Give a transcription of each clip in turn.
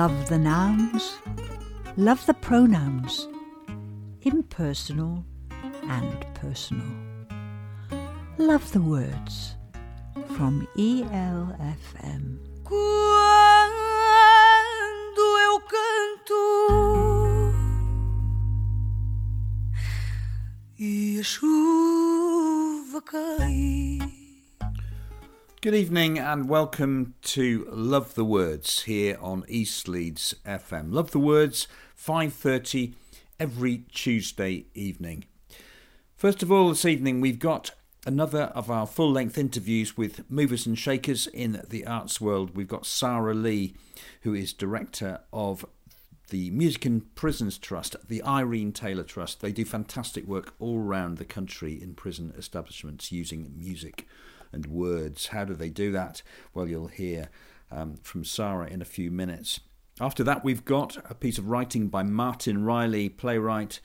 Love the nouns, love the pronouns, impersonal and personal. Love the words from ELFM. Quando eu canto e a chuva. Good evening and welcome to Love the Words here on East Leeds FM. Love the Words 5:30 every Tuesday evening. First of all this evening we've got another of our full-length interviews with movers and shakers in the arts world. We've got Sarah Lee who is director of the Music in Prisons Trust, the Irene Taylor Trust. They do fantastic work all around the country in prison establishments using music and words. How do they do that? Well, you'll hear um, from Sarah in a few minutes. After that, we've got a piece of writing by Martin Riley, playwright.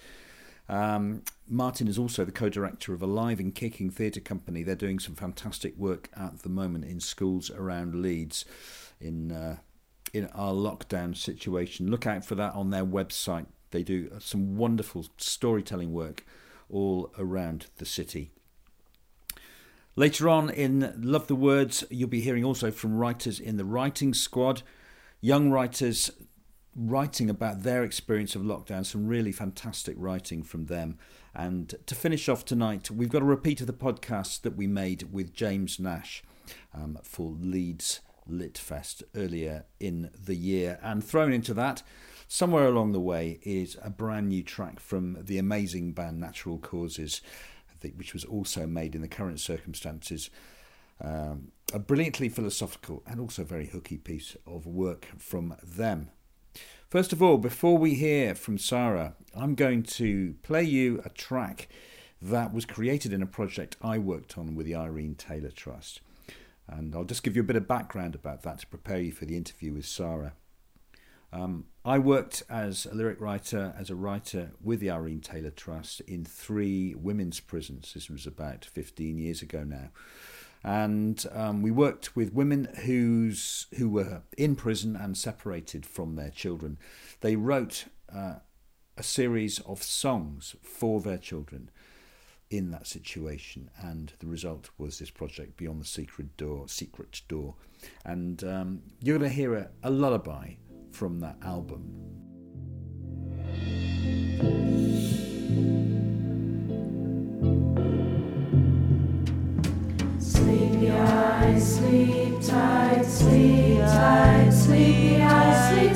Um, Martin is also the co director of Alive and Kicking Theatre Company. They're doing some fantastic work at the moment in schools around Leeds in, uh, in our lockdown situation. Look out for that on their website. They do some wonderful storytelling work all around the city. Later on in Love the Words, you'll be hearing also from writers in the writing squad, young writers writing about their experience of lockdown, some really fantastic writing from them. And to finish off tonight, we've got a repeat of the podcast that we made with James Nash um, for Leeds Lit Fest earlier in the year. And thrown into that, somewhere along the way, is a brand new track from the amazing band Natural Causes which was also made in the current circumstances. Um, a brilliantly philosophical and also very hooky piece of work from them. First of all, before we hear from Sarah, I'm going to play you a track that was created in a project I worked on with the Irene Taylor Trust. And I'll just give you a bit of background about that to prepare you for the interview with Sarah. Um, I worked as a lyric writer, as a writer with the Irene Taylor Trust in three women's prisons. This was about 15 years ago now. And um, we worked with women who's, who were in prison and separated from their children. They wrote uh, a series of songs for their children in that situation, and the result was this project, Beyond the Secret Door. Secret Door, and um, you're going to hear a, a lullaby from that album. Sleepy eyes, sleep tight, sleep tight, sleepy eyes, sleep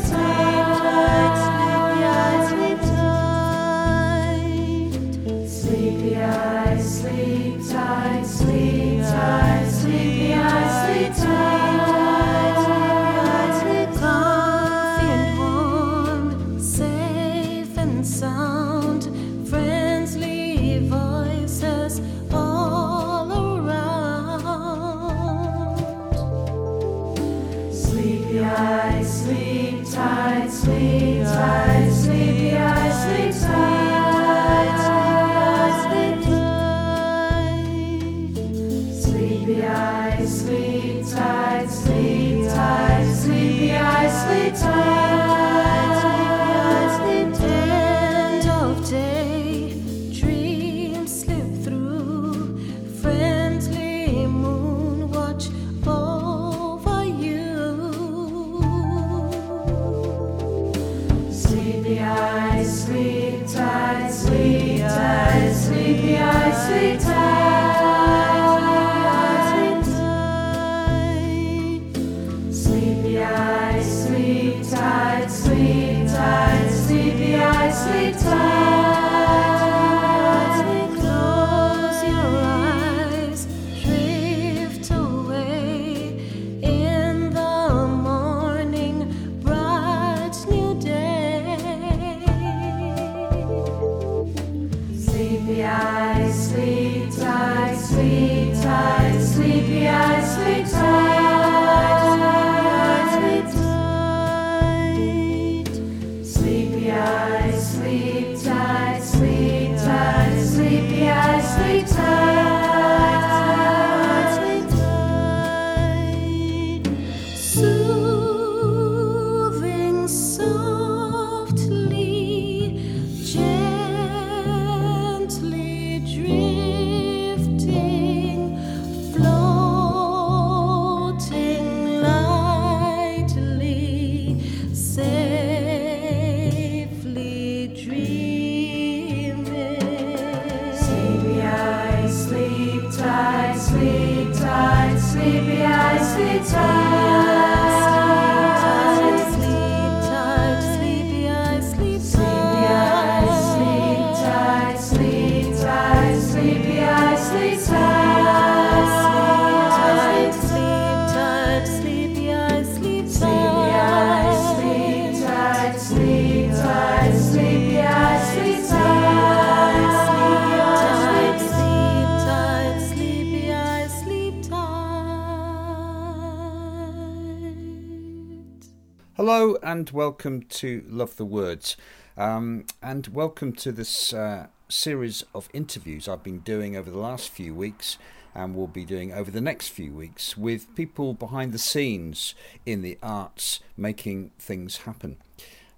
and welcome to Love the Words. Um, and welcome to this uh, series of interviews I've been doing over the last few weeks and will be doing over the next few weeks with people behind the scenes in the arts making things happen.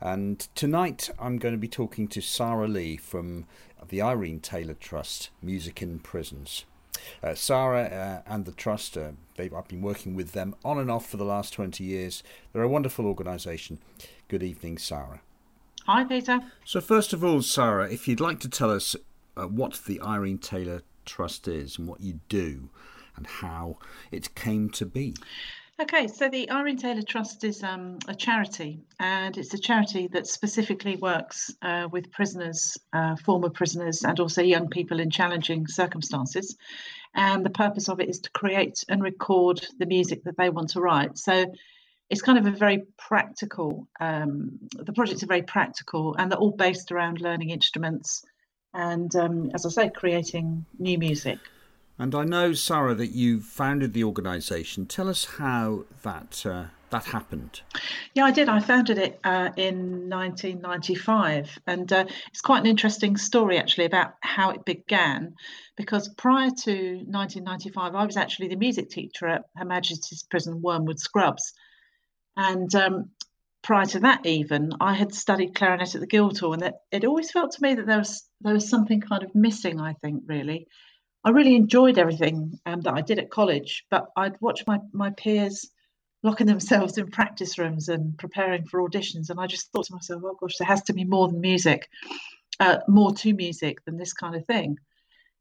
And tonight I'm going to be talking to Sarah Lee from the Irene Taylor Trust Music in Prisons. Uh, Sarah uh, and the Trust, uh, they've, I've been working with them on and off for the last 20 years. They're a wonderful organisation. Good evening, Sarah. Hi, Peter. So, first of all, Sarah, if you'd like to tell us uh, what the Irene Taylor Trust is and what you do and how it came to be. Okay, so the Irene Taylor Trust is um, a charity, and it's a charity that specifically works uh, with prisoners, uh, former prisoners, and also young people in challenging circumstances. And the purpose of it is to create and record the music that they want to write. So it's kind of a very practical, um, the projects are very practical, and they're all based around learning instruments and, um, as I say, creating new music. And I know, Sarah, that you founded the organisation. Tell us how that uh, that happened. Yeah, I did. I founded it uh, in 1995, and uh, it's quite an interesting story actually about how it began. Because prior to 1995, I was actually the music teacher at Her Majesty's Prison Wormwood Scrubs, and um, prior to that, even I had studied clarinet at the Guildhall, and it, always felt to me that there was there was something kind of missing. I think really. I really enjoyed everything um, that I did at college, but I'd watch my, my peers locking themselves in practice rooms and preparing for auditions. And I just thought to myself, oh gosh, there has to be more than music, uh, more to music than this kind of thing.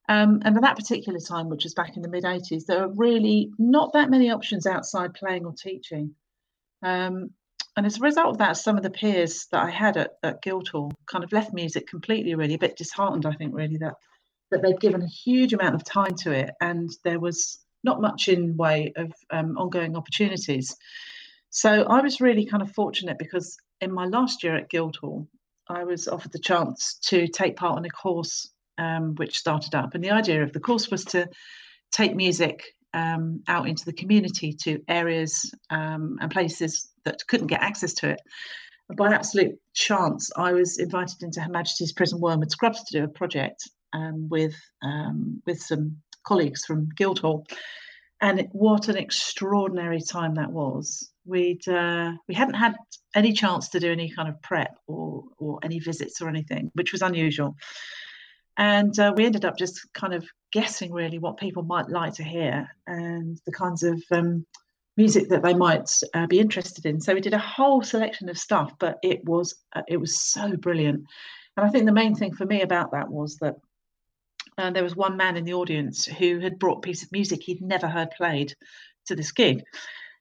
Um, and at that particular time, which was back in the mid 80s, there were really not that many options outside playing or teaching. Um, and as a result of that, some of the peers that I had at, at Guildhall kind of left music completely, really, a bit disheartened, I think, really, that that they'd given a huge amount of time to it and there was not much in way of um, ongoing opportunities. So I was really kind of fortunate because in my last year at Guildhall, I was offered the chance to take part in a course um, which started up. And the idea of the course was to take music um, out into the community to areas um, and places that couldn't get access to it. By absolute chance, I was invited into Her Majesty's Prison Wormwood Scrubs to do a project um, with um, with some colleagues from Guildhall, and it, what an extraordinary time that was. We'd uh, we hadn't had any chance to do any kind of prep or or any visits or anything, which was unusual. And uh, we ended up just kind of guessing really what people might like to hear and the kinds of um, music that they might uh, be interested in. So we did a whole selection of stuff, but it was uh, it was so brilliant. And I think the main thing for me about that was that uh, there was one man in the audience who had brought a piece of music he'd never heard played to this gig.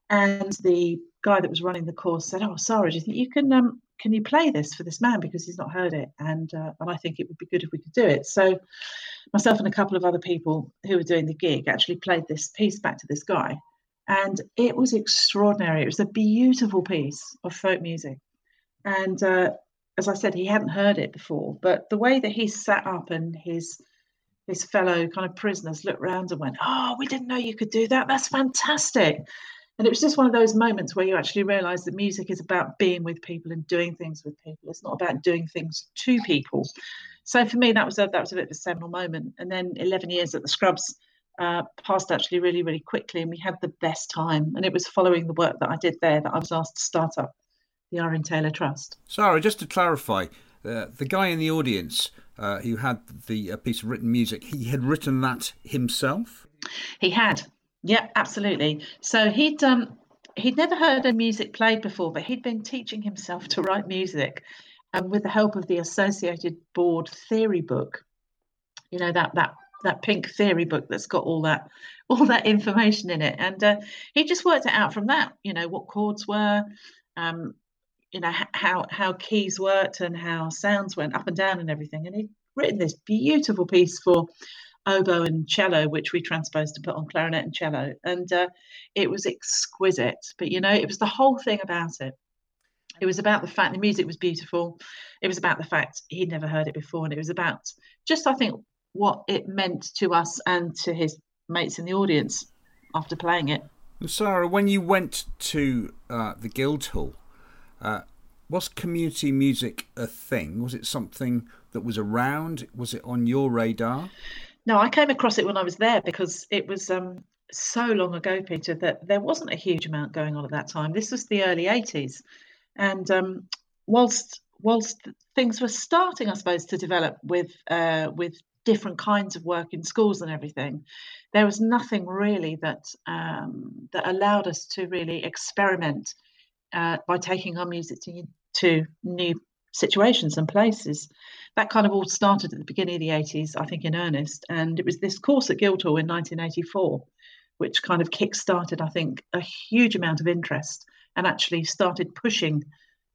And the guy that was running the course said, "Oh, Sarah, do you think you can um, can you play this for this man because he's not heard it?" And uh, and I think it would be good if we could do it. So myself and a couple of other people who were doing the gig actually played this piece back to this guy, and it was extraordinary. It was a beautiful piece of folk music, and uh, as I said, he hadn't heard it before, but the way that he sat up and his his fellow kind of prisoners looked round and went, "Oh, we didn't know you could do that. That's fantastic." And it was just one of those moments where you actually realise that music is about being with people and doing things with people. It's not about doing things to people. So for me, that was a that was a bit of a seminal moment. And then 11 years at the Scrubs uh, passed actually really really quickly, and we had the best time. And it was following the work that I did there that I was asked to start up the Irene Taylor Trust. Sarah, just to clarify, uh, the guy in the audience uh, who had the uh, piece of written music, he had written that himself. He had, yeah, absolutely. So he'd um he'd never heard a music played before, but he'd been teaching himself to write music, and with the help of the Associated Board Theory book, you know that that that pink theory book that's got all that all that information in it and uh, he just worked it out from that you know what chords were um, you know how how keys worked and how sounds went up and down and everything and he'd written this beautiful piece for oboe and cello which we transposed to put on clarinet and cello and uh, it was exquisite but you know it was the whole thing about it it was about the fact the music was beautiful it was about the fact he'd never heard it before and it was about just i think what it meant to us and to his mates in the audience after playing it. Sarah, when you went to uh, the Guildhall, uh, was community music a thing? Was it something that was around? Was it on your radar? No, I came across it when I was there because it was um, so long ago, Peter, that there wasn't a huge amount going on at that time. This was the early 80s. And um, whilst whilst things were starting, I suppose, to develop with uh, with different kinds of work in schools and everything, there was nothing really that um, that allowed us to really experiment uh, by taking our music to, to new situations and places. That kind of all started at the beginning of the 80s, I think, in earnest. And it was this course at Guildhall in 1984, which kind of kick started, I think, a huge amount of interest and actually started pushing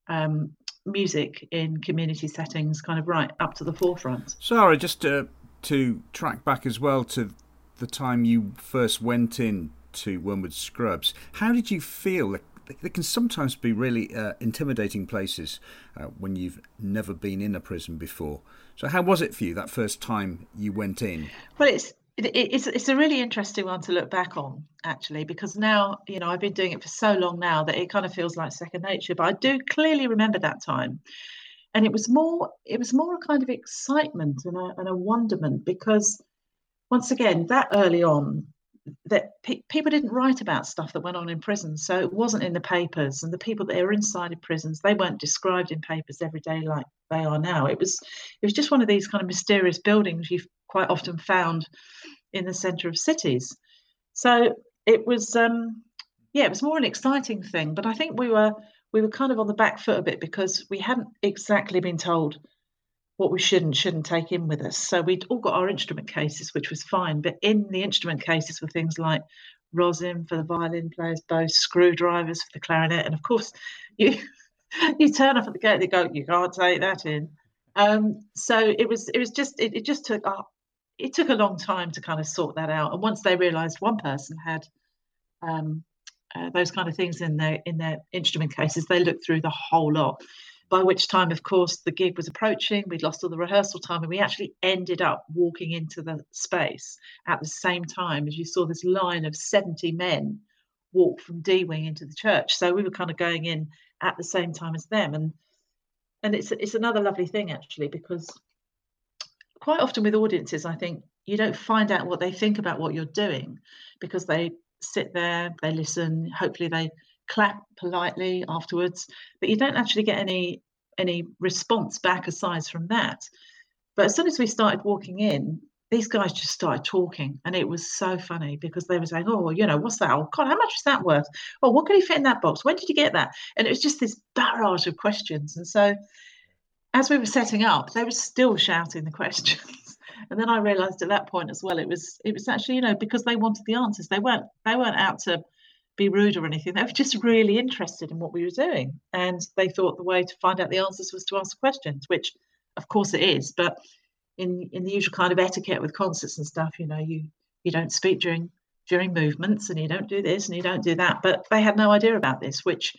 um, music in community settings kind of right up to the forefront. Sarah, just to to track back as well to the time you first went in to Wormwood Scrubs, how did you feel? They can sometimes be really uh, intimidating places uh, when you've never been in a prison before. So, how was it for you that first time you went in? Well, it's it's it's a really interesting one to look back on actually because now you know I've been doing it for so long now that it kind of feels like second nature. But I do clearly remember that time and it was more it was more a kind of excitement and a, and a wonderment because once again that early on that pe- people didn't write about stuff that went on in prisons so it wasn't in the papers and the people that were inside of prisons they weren't described in papers every day like they are now. It was it was just one of these kind of mysterious buildings you've quite often found in the center of cities. So it was um yeah it was more an exciting thing but i think we were we were kind of on the back foot a bit because we hadn't exactly been told what we should and shouldn't take in with us. So we'd all got our instrument cases, which was fine. But in the instrument cases were things like rosin for the violin players, both screwdrivers for the clarinet, and of course, you you turn up at the gate, they go, you can't take that in. Um, so it was it was just it, it just took uh, it took a long time to kind of sort that out. And once they realised one person had um, uh, those kind of things in their in their instrument cases. They looked through the whole lot. By which time, of course, the gig was approaching. We'd lost all the rehearsal time, and we actually ended up walking into the space at the same time as you saw this line of 70 men walk from D Wing into the church. So we were kind of going in at the same time as them, and and it's it's another lovely thing actually because quite often with audiences, I think you don't find out what they think about what you're doing because they sit there, they listen, hopefully they clap politely afterwards, but you don't actually get any any response back aside from that. But as soon as we started walking in, these guys just started talking, and it was so funny because they were saying, "Oh, you know, what's that? Oh, God, how much is that worth? Oh, what can you fit in that box? When did you get that?" And it was just this barrage of questions. And so, as we were setting up, they were still shouting the questions and then I realized at that point as well, it was it was actually you know because they wanted the answers. They weren't they weren't out to be rude or anything. They were just really interested in what we were doing, and they thought the way to find out the answers was to ask questions, which of course it is. But in in the usual kind of etiquette with concerts and stuff, you know, you you don't speak during during movements, and you don't do this and you don't do that. But they had no idea about this, which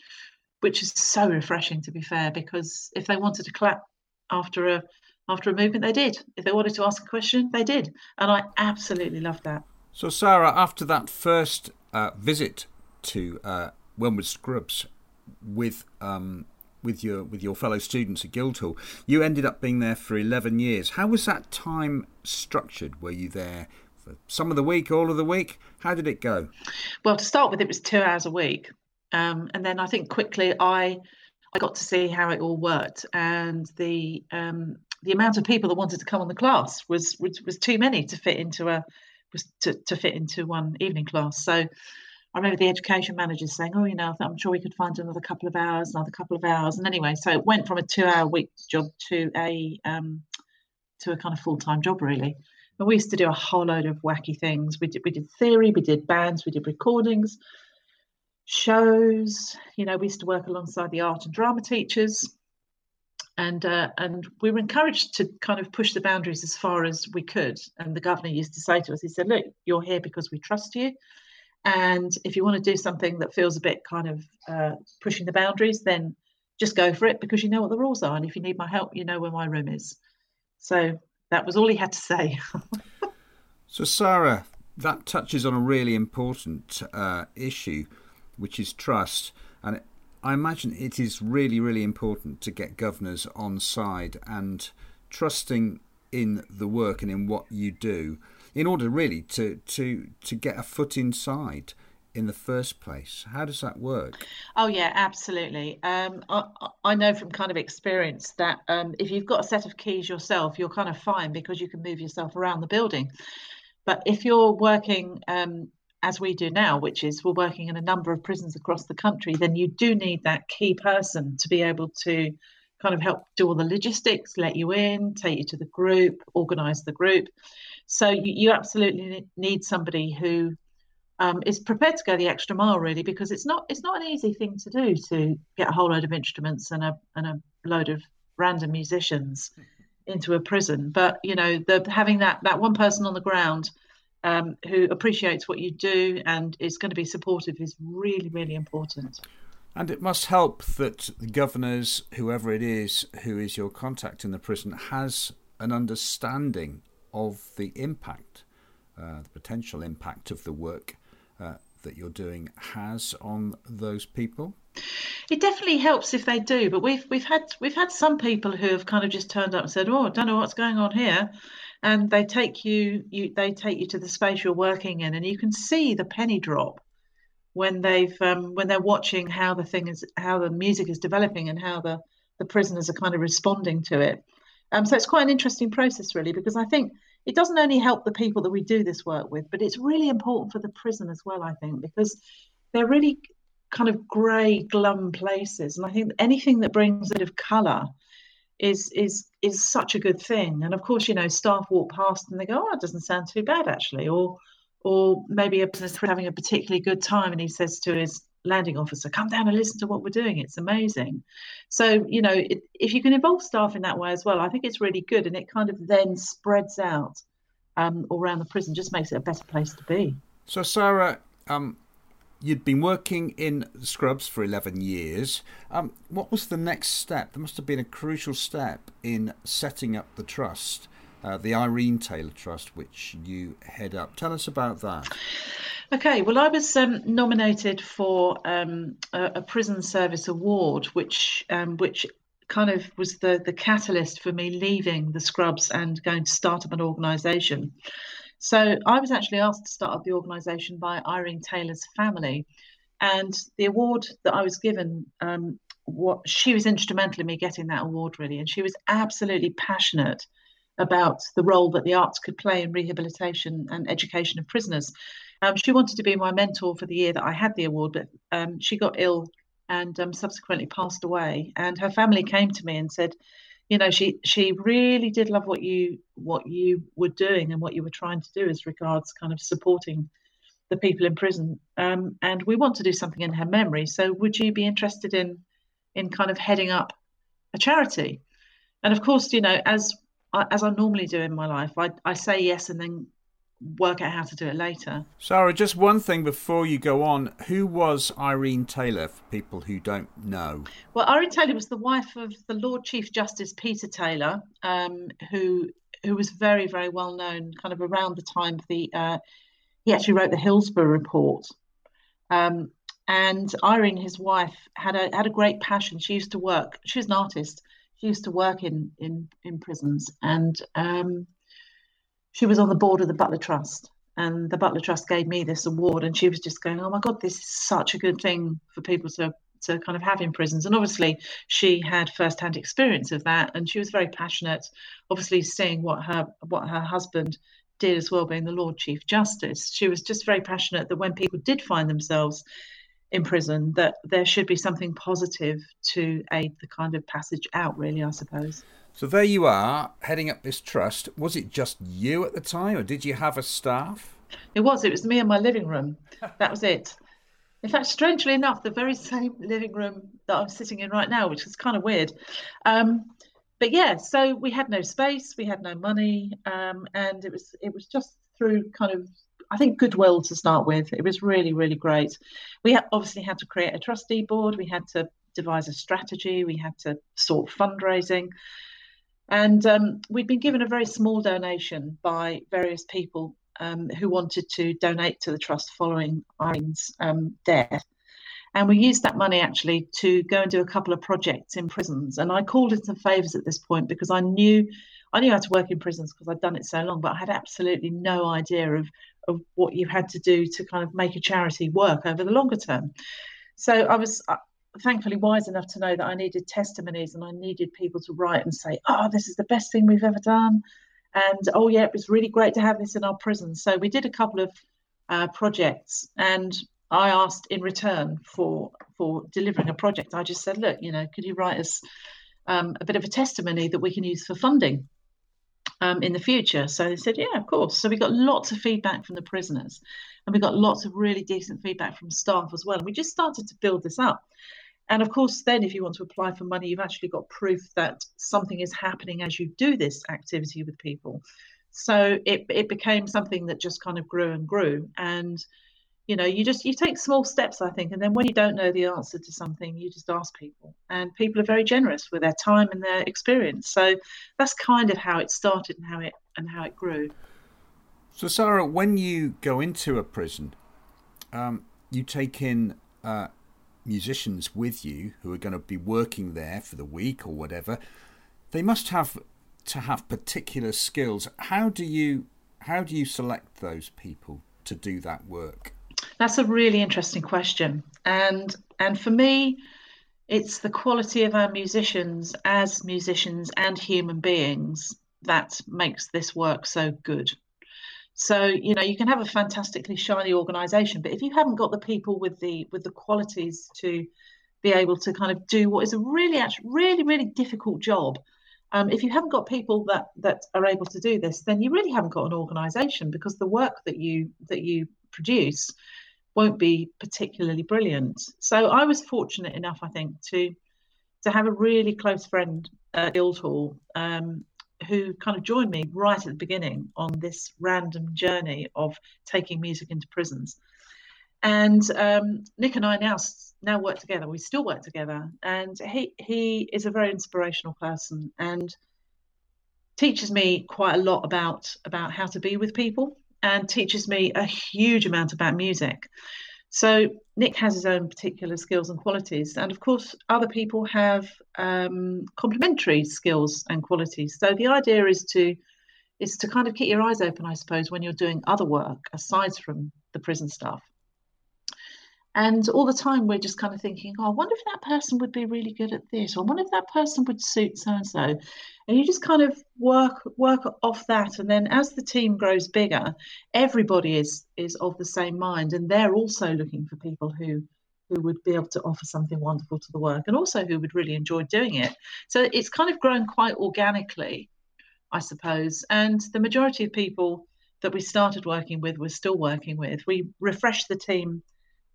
which is so refreshing to be fair, because if they wanted to clap after a after a movement, they did. If they wanted to ask a question, they did. And I absolutely loved that. So, Sarah, after that first uh, visit to uh, Wormwood Scrubs with um, with your with your fellow students at Guildhall, you ended up being there for eleven years. How was that time structured? Were you there for some of the week, all of the week? How did it go? Well, to start with, it was two hours a week, um, and then I think quickly I I got to see how it all worked, and the um, the amount of people that wanted to come on the class was was, was too many to fit into a was to, to fit into one evening class. So I remember the education managers saying, "Oh, you know, I'm sure we could find another couple of hours, another couple of hours." And anyway, so it went from a two-hour week job to a um, to a kind of full-time job, really. And we used to do a whole load of wacky things. We did we did theory, we did bands, we did recordings, shows. You know, we used to work alongside the art and drama teachers, and uh, and we were encouraged to kind of push the boundaries as far as we could. And the governor used to say to us, he said, "Look, you're here because we trust you." And if you want to do something that feels a bit kind of uh, pushing the boundaries, then just go for it because you know what the rules are. And if you need my help, you know where my room is. So that was all he had to say. so, Sarah, that touches on a really important uh, issue, which is trust. And I imagine it is really, really important to get governors on side and trusting in the work and in what you do in order really to, to, to get a foot inside in the first place. How does that work? Oh yeah, absolutely. Um, I, I, know from kind of experience that um, if you've got a set of keys yourself, you're kind of fine because you can move yourself around the building. But if you're working um, as we do now, which is we're working in a number of prisons across the country, then you do need that key person to be able to kind of help do all the logistics, let you in, take you to the group, organise the group. So you, you absolutely need somebody who um, is prepared to go the extra mile, really, because it's not it's not an easy thing to do to get a whole load of instruments and a and a load of random musicians into a prison. But you know, the having that that one person on the ground um, who appreciates what you do and is going to be supportive is really really important. And it must help that the governors, whoever it is who is your contact in the prison, has an understanding of the impact, uh, the potential impact of the work uh, that you're doing has on those people? It definitely helps if they do, but we've we've had we've had some people who have kind of just turned up and said, "Oh, I don't know what's going on here," and they take you you they take you to the space you're working in, and you can see the penny drop when they've um, when they're watching how the thing is how the music is developing and how the the prisoners are kind of responding to it. Um, so it's quite an interesting process, really, because I think it doesn't only help the people that we do this work with, but it's really important for the prison as well, I think, because they're really kind of grey, glum places. And I think anything that brings a bit of colour is is is such a good thing. And of course, you know, staff walk past and they go, "Oh, it doesn't sound too bad actually," or or maybe a prisoner having a particularly good time and he says to his landing officer, come down and listen to what we're doing. It's amazing. So, you know, it, if you can involve staff in that way as well, I think it's really good. And it kind of then spreads out um, all around the prison, just makes it a better place to be. So, Sarah, um, you'd been working in Scrubs for 11 years. Um, what was the next step? There must have been a crucial step in setting up the trust. Uh, the Irene Taylor Trust, which you head up. Tell us about that. Okay, well, I was um, nominated for um, a, a, prison service award, which um, which kind of was the the catalyst for me leaving the Scrubs and going to start up an organisation. So I was actually asked to start up the organisation by Irene Taylor's family, and the award that I was given. Um, what she was instrumental in me getting that award really and she was absolutely passionate about the role that the arts could play in rehabilitation and education of prisoners um, she wanted to be my mentor for the year that I had the award, but um, she got ill and um, subsequently passed away. And her family came to me and said, you know, she she really did love what you what you were doing and what you were trying to do as regards kind of supporting the people in prison. Um, and we want to do something in her memory. So would you be interested in in kind of heading up a charity? And of course, you know, as as I normally do in my life, I, I say yes and then work out how to do it later. Sarah, just one thing before you go on. Who was Irene Taylor for people who don't know? Well, Irene Taylor was the wife of the Lord Chief Justice Peter Taylor, um, who who was very, very well known kind of around the time of the. Uh, he actually wrote the Hillsborough Report. Um, and Irene, his wife, had a had a great passion. She used to work. She was an artist. She used to work in in in prisons, and um, she was on the board of the Butler Trust, and the Butler Trust gave me this award, and she was just going, "Oh my God, this is such a good thing for people to to kind of have in prisons." And obviously, she had first-hand experience of that, and she was very passionate. Obviously, seeing what her what her husband did as well, being the Lord Chief Justice, she was just very passionate that when people did find themselves in prison that there should be something positive to aid the kind of passage out really i suppose So there you are, heading up this trust. Was it just you at the time, or did you have a staff? It was. It was me in my living room. That was it. In fact, strangely enough, the very same living room that I'm sitting in right now, which is kind of weird. Um, but yeah, so we had no space, we had no money, um, and it was it was just through kind of I think goodwill to start with. It was really really great. We obviously had to create a trustee board. We had to devise a strategy. We had to sort fundraising. And um, we'd been given a very small donation by various people um, who wanted to donate to the trust following Irene's um, death. And we used that money actually to go and do a couple of projects in prisons. And I called in some favours at this point because I knew I knew how to work in prisons because I'd done it so long, but I had absolutely no idea of of what you had to do to kind of make a charity work over the longer term. So I was uh, thankfully wise enough to know that I needed testimonies and I needed people to write and say, "Oh, this is the best thing we've ever done," and "Oh yeah, it was really great to have this in our prison." So we did a couple of uh, projects, and I asked in return for for delivering a project. I just said, "Look, you know, could you write us um, a bit of a testimony that we can use for funding?" Um, in the future. So they said, yeah, of course. So we got lots of feedback from the prisoners and we got lots of really decent feedback from staff as well. And we just started to build this up. And of course, then if you want to apply for money, you've actually got proof that something is happening as you do this activity with people. So it, it became something that just kind of grew and grew. And you know you just you take small steps i think and then when you don't know the answer to something you just ask people and people are very generous with their time and their experience so that's kind of how it started and how it and how it grew So, Sarah, when you go into a prison, um, you take in uh, musicians with you who are going to be working there for the week or whatever. They must have to have particular skills. How do you how do you select those people to do that work? That's a really interesting question. And and for me, it's the quality of our musicians as musicians and human beings that makes this work so good. So, you know, you can have a fantastically shiny organization, but if you haven't got the people with the with the qualities to be able to kind of do what is a really actually really, really difficult job, um, if you haven't got people that that are able to do this, then you really haven't got an organization because the work that you that you produce won't be particularly brilliant. So I was fortunate enough, I think, to to have a really close friend at Guildhall um, who kind of joined me right at the beginning on this random journey of taking music into prisons. And um, Nick and I now now work together. We still work together, and he he is a very inspirational person and teaches me quite a lot about about how to be with people and teaches me a huge amount about music. So Nick has his own particular skills and qualities, and of course, other people have um, complementary skills and qualities. So the idea is to is to kind of keep your eyes open, I suppose, when you're doing other work aside from the prison stuff. And all the time, we're just kind of thinking, oh, I wonder if that person would be really good at this, or I wonder if that person would suit so and so. And you just kind of work work off that, and then as the team grows bigger, everybody is is of the same mind, and they're also looking for people who who would be able to offer something wonderful to the work, and also who would really enjoy doing it. So it's kind of grown quite organically, I suppose. And the majority of people that we started working with, we're still working with. We refresh the team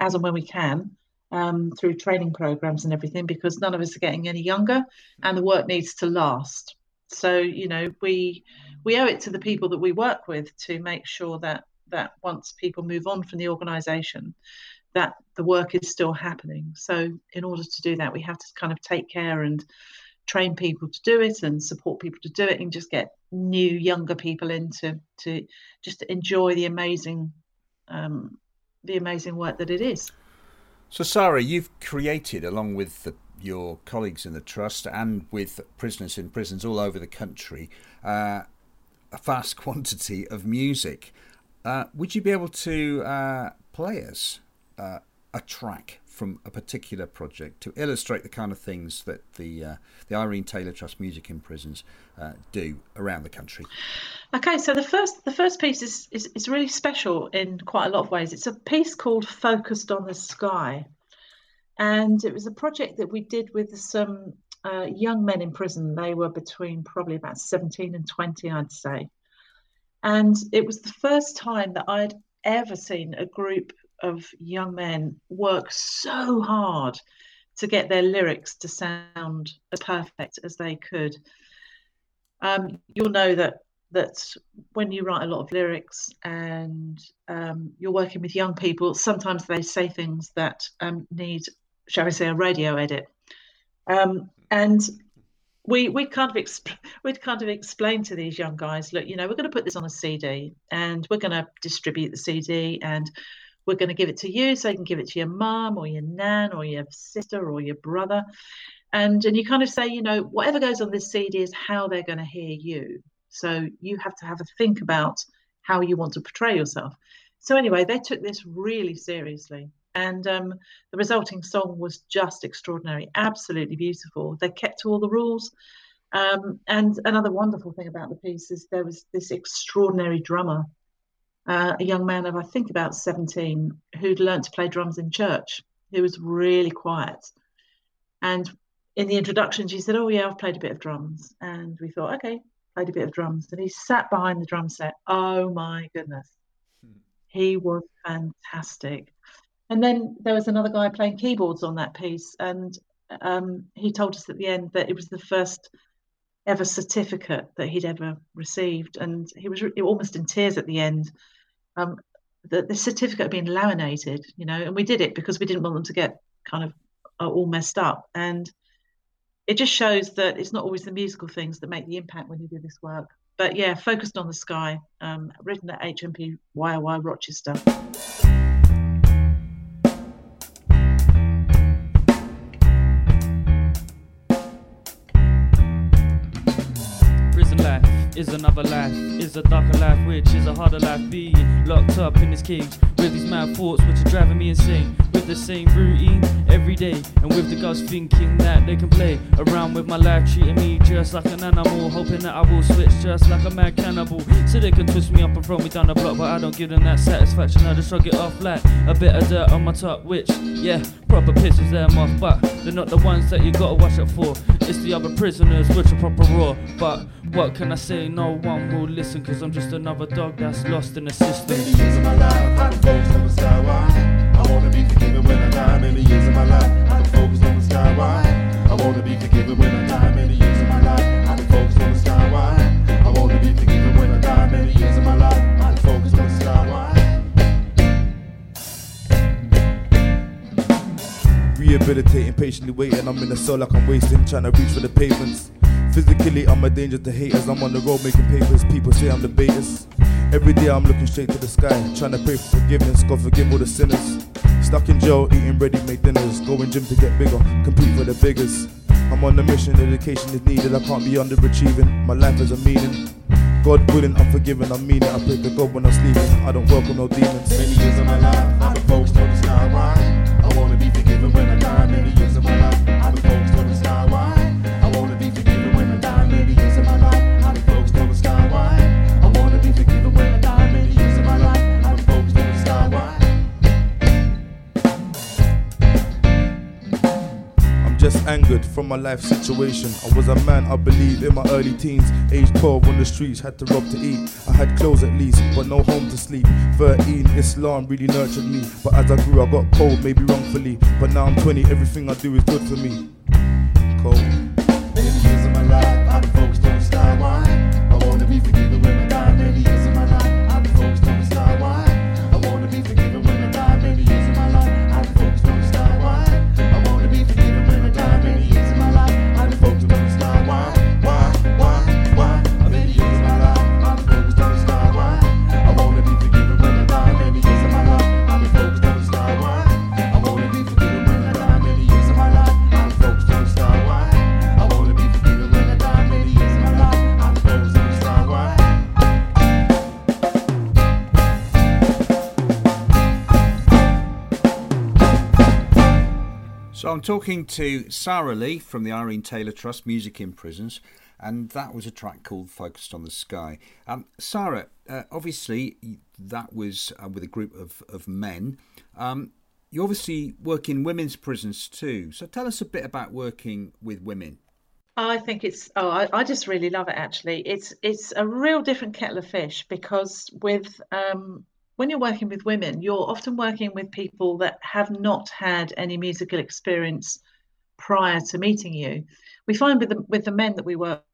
as and when we can um, through training programs and everything because none of us are getting any younger and the work needs to last. So you know we we owe it to the people that we work with to make sure that that once people move on from the organization that the work is still happening. So in order to do that we have to kind of take care and train people to do it and support people to do it and just get new younger people in to to just enjoy the amazing um, the amazing work that it is. So, Sarah, you've created, along with the, your colleagues in the trust and with prisoners in prisons all over the country, uh, a vast quantity of music. Uh, would you be able to uh, play us uh, a track from a particular project to illustrate the kind of things that the uh, the Irene Taylor Trust Music in Prisons uh, do around the country? Okay, so the first the first piece is, is is really special in quite a lot of ways. It's a piece called "Focused on the Sky," and it was a project that we did with some uh, young men in prison. They were between probably about 17 and 20, I'd say. And it was the first time that I'd ever seen a group of young men work so hard to get their lyrics to sound as perfect as they could. Um, you'll know that that when you write a lot of lyrics and um, you're working with young people, sometimes they say things that um, need, shall we say, a radio edit. Um, and we we kind of exp- we'd kind of explain to these young guys, look, you know, we're going to put this on a CD and we're going to distribute the CD and we're going to give it to you so you can give it to your mum or your nan or your sister or your brother. And and you kind of say, you know, whatever goes on this CD is how they're going to hear you. So you have to have a think about how you want to portray yourself. So anyway, they took this really seriously and um, the resulting song was just extraordinary, absolutely beautiful. They kept to all the rules. Um, and another wonderful thing about the piece is there was this extraordinary drummer, uh, a young man of I think about 17, who'd learnt to play drums in church. He was really quiet. And in the introduction, she said, Oh, yeah, I've played a bit of drums. And we thought, Okay, played a bit of drums. And he sat behind the drum set. Oh, my goodness. Hmm. He was fantastic. And then there was another guy playing keyboards on that piece, and um, he told us at the end that it was the first ever certificate that he'd ever received, and he was almost in tears at the end. Um, the, the certificate had been laminated, you know, and we did it because we didn't want them to get kind of uh, all messed up. And it just shows that it's not always the musical things that make the impact when you do this work. But yeah, focused on the sky, um, written at HMP YOI Rochester. Is another life, is a darker life, which is a harder life. Being locked up in this cage with these mad thoughts, which are driving me insane. With the same routine every day, and with the girls thinking that they can play around with my life, treating me just like an animal, hoping that I will switch just like a mad cannibal. So they can twist me up and throw me down the block, but I don't give them that satisfaction. I just shrug it off like a bit of dirt on my top, which, yeah, proper pisses them off, but they're not the ones that you gotta watch out for. It's the other prisoners, which are proper raw, but what can I say? No one will listen, cause I'm just another dog that's lost in the system. Many my life, I've focused on the sky wide. I wanna be forgiven when I die. Many years of my life, I've focused on the sky wide. I wanna be forgiven when I die. Many years of my life, I've focused on the sky wide. Rehabilitating, patiently waiting. I'm in the cell like I'm wasting, trying to reach for the pavements. Physically, I'm a danger to haters. I'm on the road making papers. People say I'm the baiters. Every day I'm looking straight to the sky, trying to pray for forgiveness. God forgive all the sinners. Stuck in jail, eating ready-made dinners. Going gym to get bigger, compete for the biggest. I'm on a mission, education is needed. I can't be underachieving. My life has a meaning. God willing, I'm forgiven, I mean it. I pray to God when I'm sleeping. I don't welcome no demons. Many years of my life, I've been focused on the sky. Why? I wanna be forgiven when I die. Many years from my life situation. I was a man, I believe, in my early teens. Age 12 on the streets, had to rob to eat. I had clothes at least, but no home to sleep. 13, Islam really nurtured me. But as I grew, I got cold, maybe wrongfully. But now I'm 20, everything I do is good for me. Cold. So I'm talking to Sarah Lee from the Irene Taylor Trust Music in Prisons, and that was a track called Focused on the Sky. Um, Sarah, uh, obviously, that was uh, with a group of, of men. Um, you obviously work in women's prisons too. So tell us a bit about working with women I think it's oh I, I just really love it actually. It's it's a real different kettle of fish because with um when you're working with women, you're often working with people that have not had any musical experience prior to meeting you. We find with the with the men that we work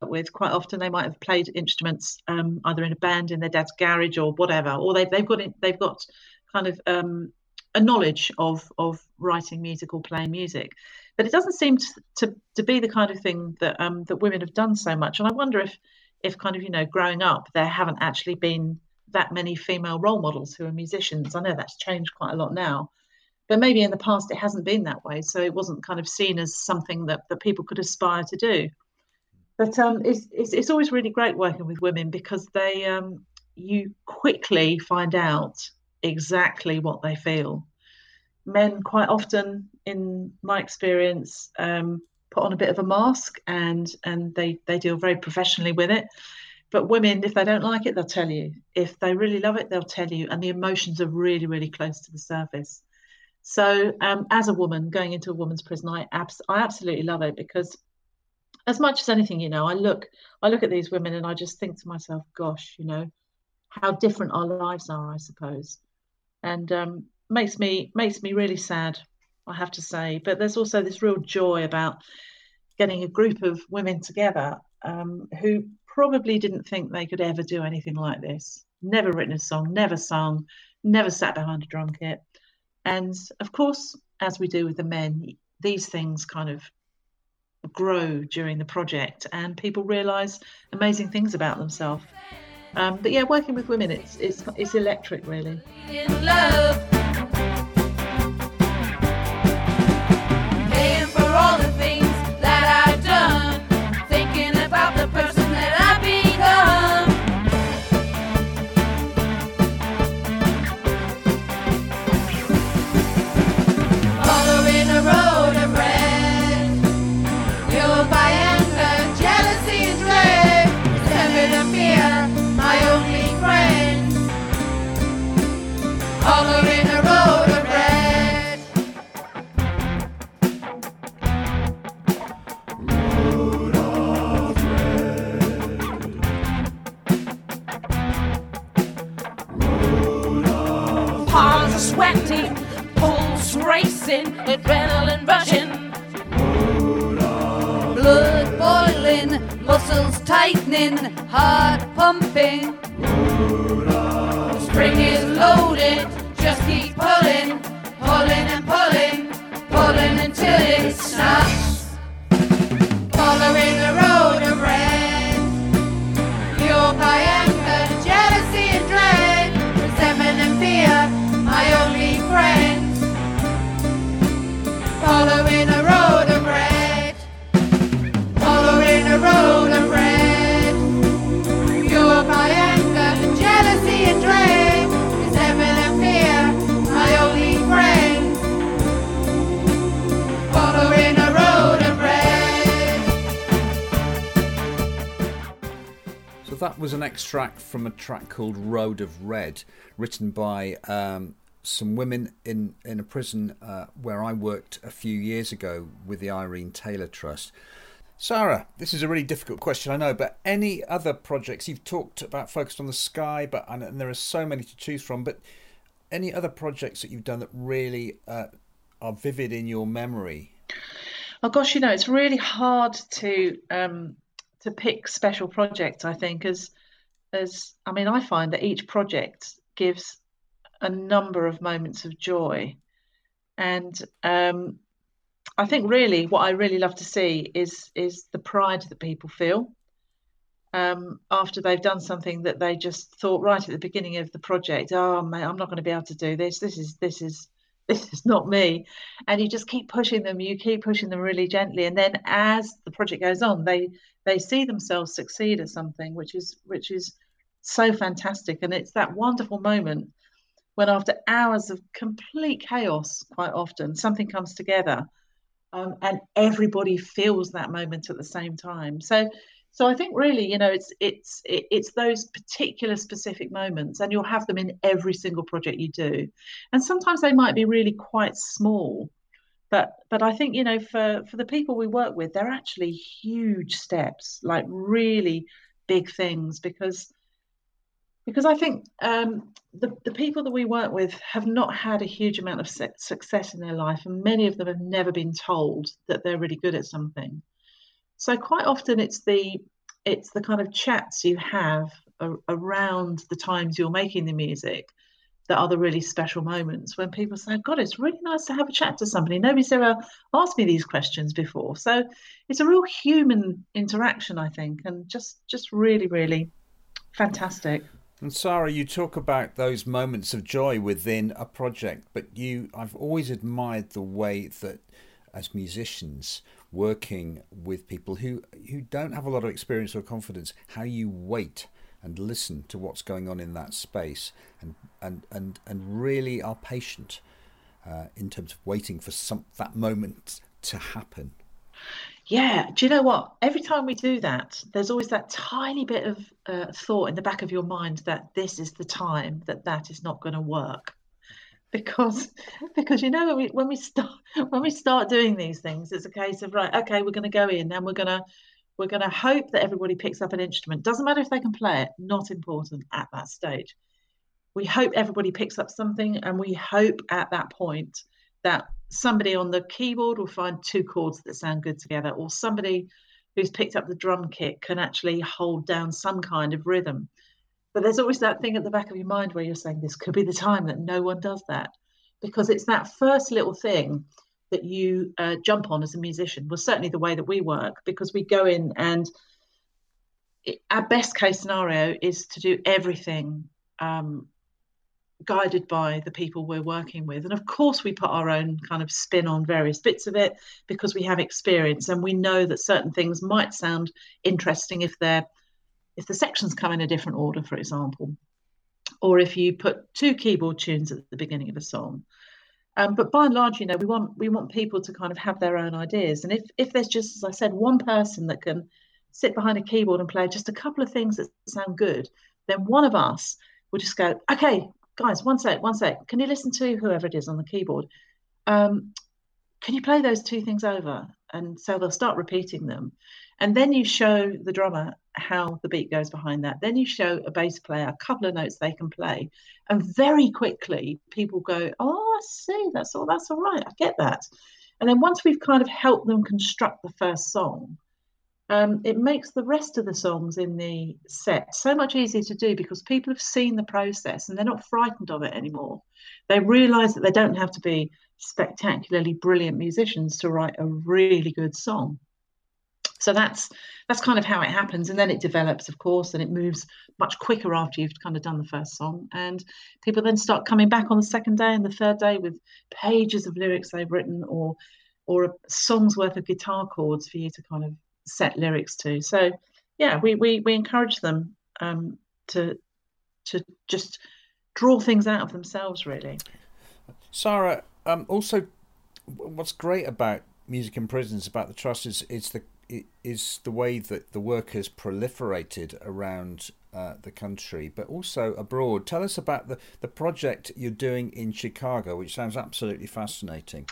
with quite often they might have played instruments um, either in a band in their dad's garage or whatever, or they've they've got they've got kind of um, a knowledge of of writing music or playing music but it doesn't seem to, to, to be the kind of thing that um, that women have done so much. And I wonder if if kind of you know growing up there haven't actually been that many female role models who are musicians. I know that's changed quite a lot now, but maybe in the past it hasn't been that way. So it wasn't kind of seen as something that, that people could aspire to do. But um, it's, it's, it's always really great working with women because they um, you quickly find out exactly what they feel men quite often, in my experience, um, put on a bit of a mask and and they they deal very professionally with it. But women, if they don't like it, they'll tell you. If they really love it, they'll tell you. And the emotions are really, really close to the surface. So, um, as a woman going into a woman's prison, I, abs- I absolutely love it because, as much as anything, you know, I look I look at these women and I just think to myself, gosh, you know, how different our lives are, I suppose. And um, makes me makes me really sad, I have to say. But there's also this real joy about getting a group of women together um, who probably didn't think they could ever do anything like this. Never written a song, never sung, never sat behind a drum kit. And of course, as we do with the men, these things kind of grow during the project and people realize amazing things about themselves. Um, but yeah, working with women, it's it's it's electric, really. Racing, adrenaline rushing. Blood boiling, muscles tightening, heart pumping. Spring is loaded, just keep pulling, pulling and pulling, pulling until it stops. Following the road of red, fueled by Following a road of red. Following a road of red. Anger, jealousy and dread. And fear, my only. Following a road of red. So that was an extract from a track called Road of Red, written by um, some women in, in a prison uh, where I worked a few years ago with the Irene Taylor Trust. Sarah, this is a really difficult question, I know, but any other projects you've talked about focused on the sky, but and, and there are so many to choose from, but any other projects that you've done that really uh, are vivid in your memory? Oh gosh, you know, it's really hard to um, to pick special projects. I think as as I mean, I find that each project gives a number of moments of joy, and um, I think really what I really love to see is is the pride that people feel um, after they've done something that they just thought right at the beginning of the project, oh mate, I'm not going to be able to do this. This is this is this is not me. And you just keep pushing them, you keep pushing them really gently. And then as the project goes on, they they see themselves succeed at something, which is which is so fantastic. And it's that wonderful moment when after hours of complete chaos, quite often, something comes together. Um, and everybody feels that moment at the same time. So so I think really, you know, it's it's it's those particular specific moments, and you'll have them in every single project you do. And sometimes they might be really quite small, But but I think you know for for the people we work with, they're actually huge steps, like really big things because because I think um, the the people that we work with have not had a huge amount of su- success in their life, and many of them have never been told that they're really good at something. So quite often it's the it's the kind of chats you have a, around the times you're making the music that are the really special moments when people say, God, it's really nice to have a chat to somebody. Nobody's ever asked me these questions before. So it's a real human interaction, I think, and just just really, really fantastic. And Sarah, you talk about those moments of joy within a project, but you I've always admired the way that as musicians working with people who who don't have a lot of experience or confidence, how you wait and listen to what's going on in that space and and and, and really are patient uh, in terms of waiting for some that moment to happen. Yeah, do you know what? Every time we do that, there's always that tiny bit of uh, thought in the back of your mind that this is the time that that is not going to work, because because you know when we when we start when we start doing these things, it's a case of right, okay, we're going to go in and we're going to we're going to hope that everybody picks up an instrument. Doesn't matter if they can play it, not important at that stage. We hope everybody picks up something, and we hope at that point that somebody on the keyboard will find two chords that sound good together, or somebody who's picked up the drum kit can actually hold down some kind of rhythm. But there's always that thing at the back of your mind where you're saying this could be the time that no one does that because it's that first little thing that you uh, jump on as a musician. Well, certainly the way that we work because we go in and it, our best case scenario is to do everything um, guided by the people we're working with. And of course, we put our own kind of spin on various bits of it because we have experience and we know that certain things might sound interesting if they're if the sections come in a different order, for example, or if you put two keyboard tunes at the beginning of a song. Um, but by and large, you know, we want we want people to kind of have their own ideas. And if if there's just, as I said, one person that can sit behind a keyboard and play just a couple of things that sound good, then one of us will just go, okay, guys, one sec, one sec. Can you listen to whoever it is on the keyboard? Um, can you play those two things over? And so they'll start repeating them. And then you show the drummer how the beat goes behind that. Then you show a bass player a couple of notes they can play. And very quickly people go, Oh, I see, that's all that's all right. I get that. And then once we've kind of helped them construct the first song, um, it makes the rest of the songs in the set so much easier to do because people have seen the process and they're not frightened of it anymore. They realize that they don't have to be spectacularly brilliant musicians to write a really good song. So that's that's kind of how it happens, and then it develops, of course, and it moves much quicker after you've kind of done the first song, and people then start coming back on the second day and the third day with pages of lyrics they've written, or or a song's worth of guitar chords for you to kind of set lyrics to. So yeah, we we we encourage them um, to to just draw things out of themselves, really. Sarah, um, also, what's great about music in prisons about the trust is is the is the way that the work has proliferated around uh, the country, but also abroad. Tell us about the, the project you're doing in Chicago, which sounds absolutely fascinating.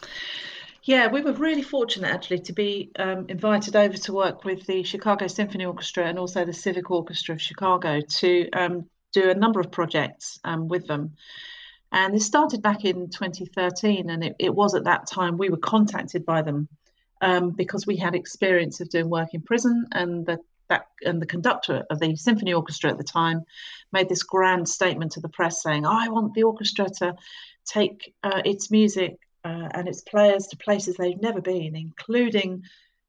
Yeah, we were really fortunate actually to be um, invited over to work with the Chicago Symphony Orchestra and also the Civic Orchestra of Chicago to um, do a number of projects um, with them. And this started back in 2013, and it, it, was at that time we were contacted by them um, because we had experience of doing work in prison, and the that and the conductor of the symphony orchestra at the time made this grand statement to the press saying, "I want the orchestra to take uh, its music uh, and its players to places they've never been, including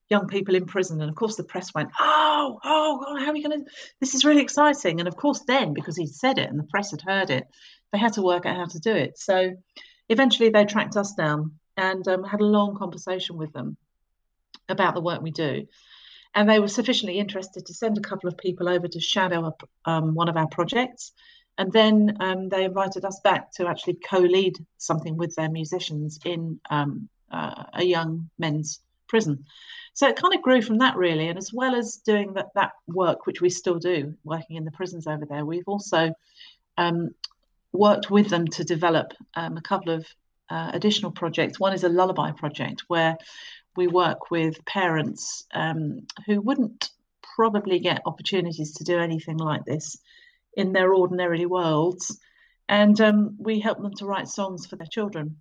young people in prison. And of course, the press went, "Oh, oh, oh how are we going to? This is really exciting!" And of course, then because he'd said it and the press had heard it, they had to work out how to do it. So eventually, they tracked us down and um, had a long conversation with them about the work we do. And they were sufficiently interested to send a couple of people over to shadow um, one of our projects. And then um, they invited us back to actually co lead something with their musicians in um, uh, a young men's prison. So it kind of grew from that, really. And as well as doing that, that work, which we still do, working in the prisons over there, we've also um, worked with them to develop um, a couple of uh, additional projects. One is a lullaby project where we work with parents um, who wouldn't probably get opportunities to do anything like this in their ordinary worlds, and um, we help them to write songs for their children.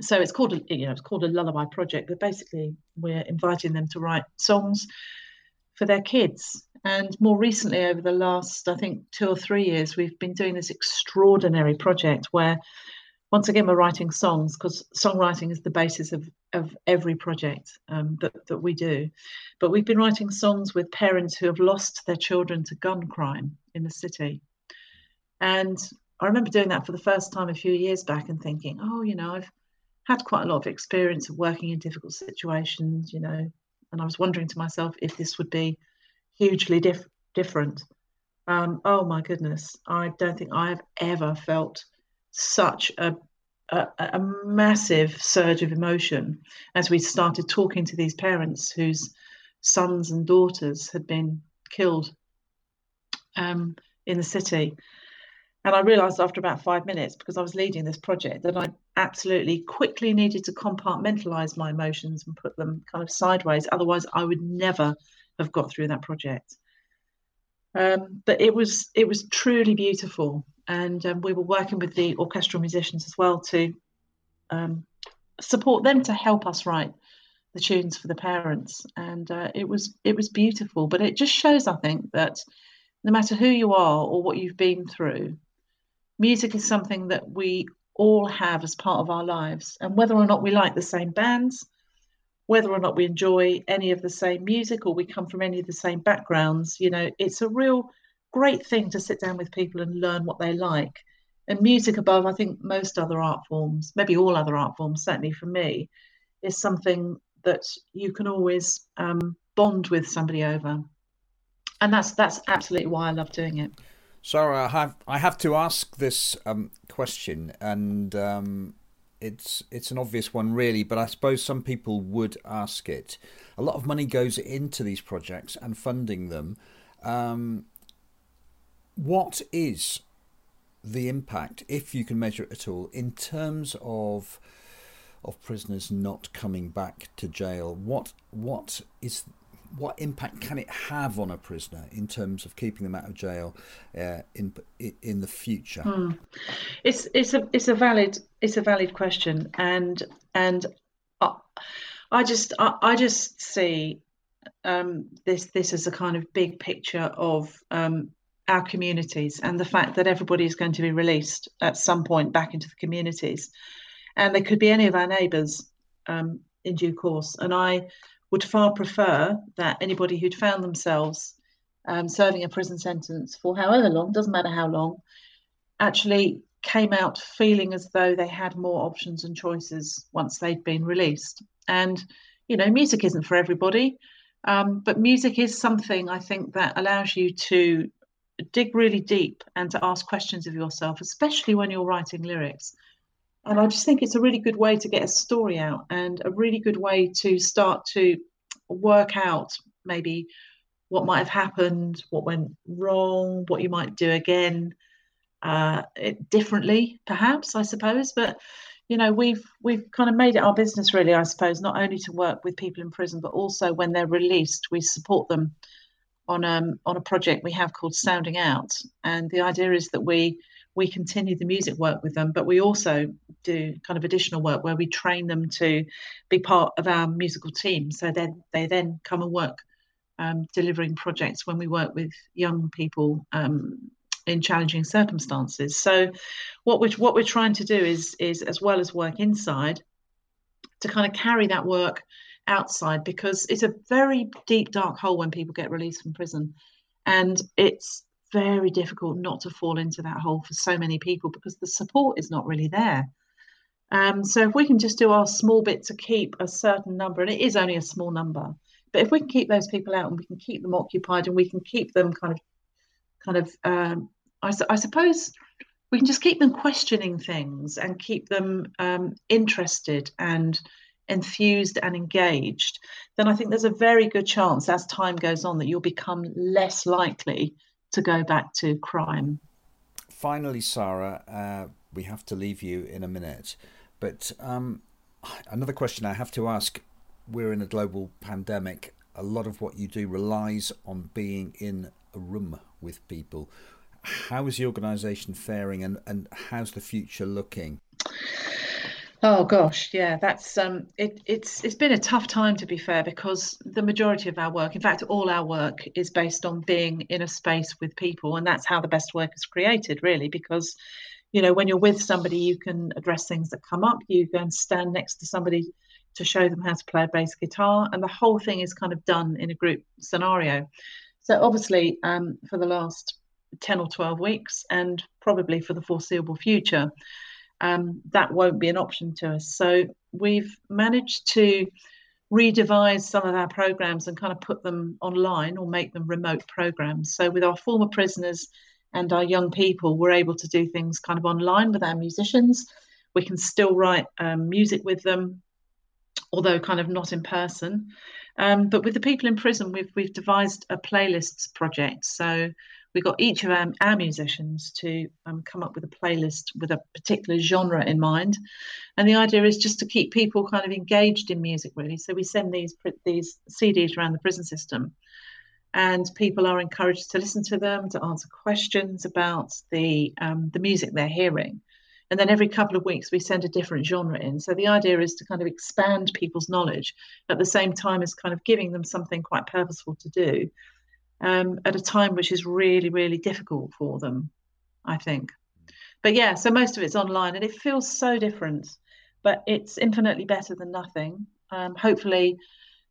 So it's called a you know it's called a lullaby project, but basically we're inviting them to write songs for their kids. And more recently, over the last I think two or three years, we've been doing this extraordinary project where once again we're writing songs because songwriting is the basis of, of every project um, that, that we do but we've been writing songs with parents who have lost their children to gun crime in the city. And i remember doing that for the first time a few years back and thinking oh you know i've had quite a lot of experience of working in difficult situations you know. And i was wondering to myself if this would be hugely diff- different. Um, oh my goodness i don't think i've ever felt such a, a, a massive surge of emotion as we started talking to these parents whose sons and daughters had been killed um, in the city. And I realized after about five minutes, because I was leading this project, that I absolutely quickly needed to compartmentalize my emotions and put them kind of sideways. Otherwise, I would never have got through that project. Um, but it was it was truly beautiful, and um, we were working with the orchestral musicians as well to um, support them to help us write the tunes for the parents, and uh, it was it was beautiful. But it just shows, I think, that no matter who you are or what you've been through, music is something that we all have as part of our lives, and whether or not we like the same bands whether or not we enjoy any of the same music or we come from any of the same backgrounds, you know, it's a real great thing to sit down with people and learn what they like. And music above, I think most other art forms, maybe all other art forms, certainly for me, is something that you can always um, bond with somebody over. And that's that's absolutely why I love doing it. Sarah, I have I have to ask this um, question, and um, it's it's an obvious one really, but I suppose some people would ask it. A lot of money goes into these projects and funding them. Um, what is the impact, if you can measure it at all, in terms of of prisoners not coming back to jail? What what is what impact can it have on a prisoner in terms of keeping them out of jail uh, in in the future? Hmm. It's it's a it's a valid it's a valid question, and and I, I just I, I just see um, this this as a kind of big picture of um, our communities and the fact that everybody is going to be released at some point back into the communities, and they could be any of our neighbours um, in due course, and I would far prefer that anybody who'd found themselves um, serving a prison sentence for however long, doesn't matter how long, actually came out feeling as though they had more options and choices once they'd been released. And, you know, music isn't for everybody, um, but music is something I think that allows you to dig really deep and to ask questions of yourself, especially when you're writing lyrics. And I just think it's a really good way to get a story out and a really good way to start to work out maybe what might have happened, what went wrong, what you might do again uh, differently, perhaps, I suppose. But you know, we've we've kind of made it our business, really, I suppose, not only to work with people in prison, but also when they're released, we support them on um on a project we have called Sounding Out, and the idea is that we we continue the music work with them, but we also do kind of additional work where we train them to be part of our musical team. So then they then come and work um, delivering projects when we work with young people um, in challenging circumstances. So what we're what we're trying to do is is as well as work inside, to kind of carry that work outside because it's a very deep dark hole when people get released from prison, and it's very difficult not to fall into that hole for so many people because the support is not really there. Um, so if we can just do our small bit to keep a certain number, and it is only a small number, but if we can keep those people out and we can keep them occupied and we can keep them kind of, kind of, um, I, I, suppose we can just keep them questioning things and keep them um, interested and enthused and engaged, then I think there's a very good chance as time goes on that you'll become less likely to go back to crime. Finally, Sarah, uh, we have to leave you in a minute, But um, another question I have to ask: We're in a global pandemic. A lot of what you do relies on being in a room with people. How is the organisation faring, and, and how's the future looking? Oh gosh, yeah, that's um, it, it's it's been a tough time to be fair because the majority of our work, in fact, all our work is based on being in a space with people, and that's how the best work is created, really. Because, you know, when you're with somebody, you can address things that come up. You go and stand next to somebody to show them how to play a bass guitar, and the whole thing is kind of done in a group scenario. So obviously, um, for the last ten or twelve weeks, and probably for the foreseeable future um, that won't be an option to us. So we've managed to redevise some of our programs and kind of put them online or make them remote programs. So with our former prisoners and our young people, we're able to do things kind of online with our musicians. We can still write um, music with them, although kind of not in person. Um, but with the people in prison, we've we've devised a playlists project. So we got each of our, our musicians to um, come up with a playlist with a particular genre in mind. And the idea is just to keep people kind of engaged in music really. So we send these these cds around the prison system. And people are encouraged to listen to them to answer questions about the um, the music they're hearing. And then every couple of weeks we send a different genre in. So the idea is to kind of expand people's knowledge at the same time as kind of giving them something quite purposeful to do um, at a time which is really, really difficult for them, I think. But yeah, so most of it's online and it feels so different, but it's infinitely better than nothing. Um, hopefully,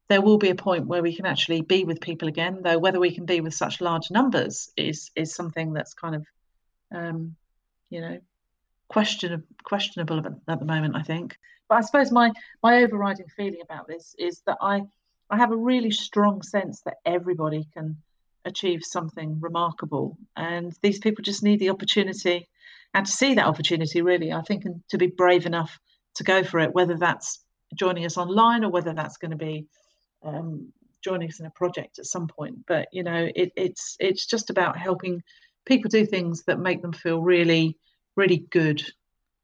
there will be a point where we can actually be with people again, though whether we can be with such large numbers is is something that's kind of, um, you know, question, questionable at the moment, I think. But I suppose my my overriding feeling about this is that I I have a really strong sense that everybody can achieve something remarkable. And these people just need the opportunity and to see that opportunity, really, I think, and to be brave enough to go for it, whether that's joining us online or whether that's going to be um, joining us in a project at some point. But, you know, it, it's, it's just about helping people do things that make them feel really, really good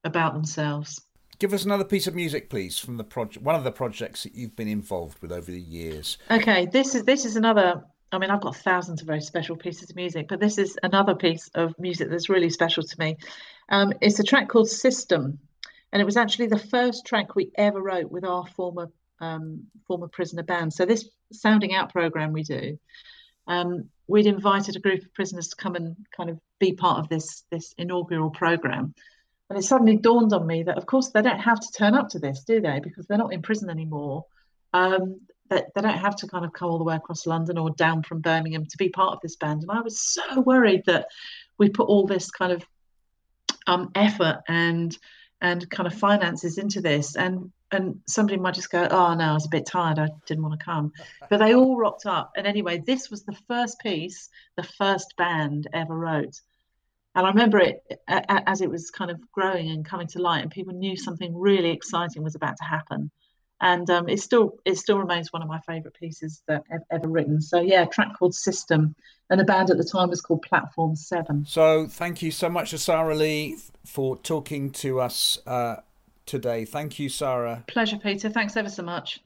about themselves. Give us another piece of music, please, from the project. One of the projects that you've been involved with over the years. Okay, this is this is another I mean, I've got thousands of very special pieces of music, but this is another piece of music that's really special to me. Um, it's a track called System, and it was actually the first track we ever wrote with our former um, former prisoner band. So this sounding out program we do, um, we'd invited a group of prisoners to come and kind of be part of this this inaugural program. And it suddenly dawned on me that, of course, they don't have to turn up to this, do they? Because they're not in prison anymore. Um, that they don't have to kind of come all the way across London or down from Birmingham to be part of this band. And I was so worried that we put all this kind of um, effort and and kind of finances into this. And and somebody might just go oh no i was a bit tired. I didn't want to come. But they all rocked up. And anyway this was the first piece the first band ever wrote. And i remember it as it was kind of growing and coming to light and people knew something really exciting was about to happen and um, it still it still remains one of my favourite pieces that I've ever written. So yeah, track called System, and the band at the time was called Platform Seven. So thank you so much to Sarah Lee for talking to us uh, today. Thank you, Sarah. Pleasure, Peter. Thanks ever so much.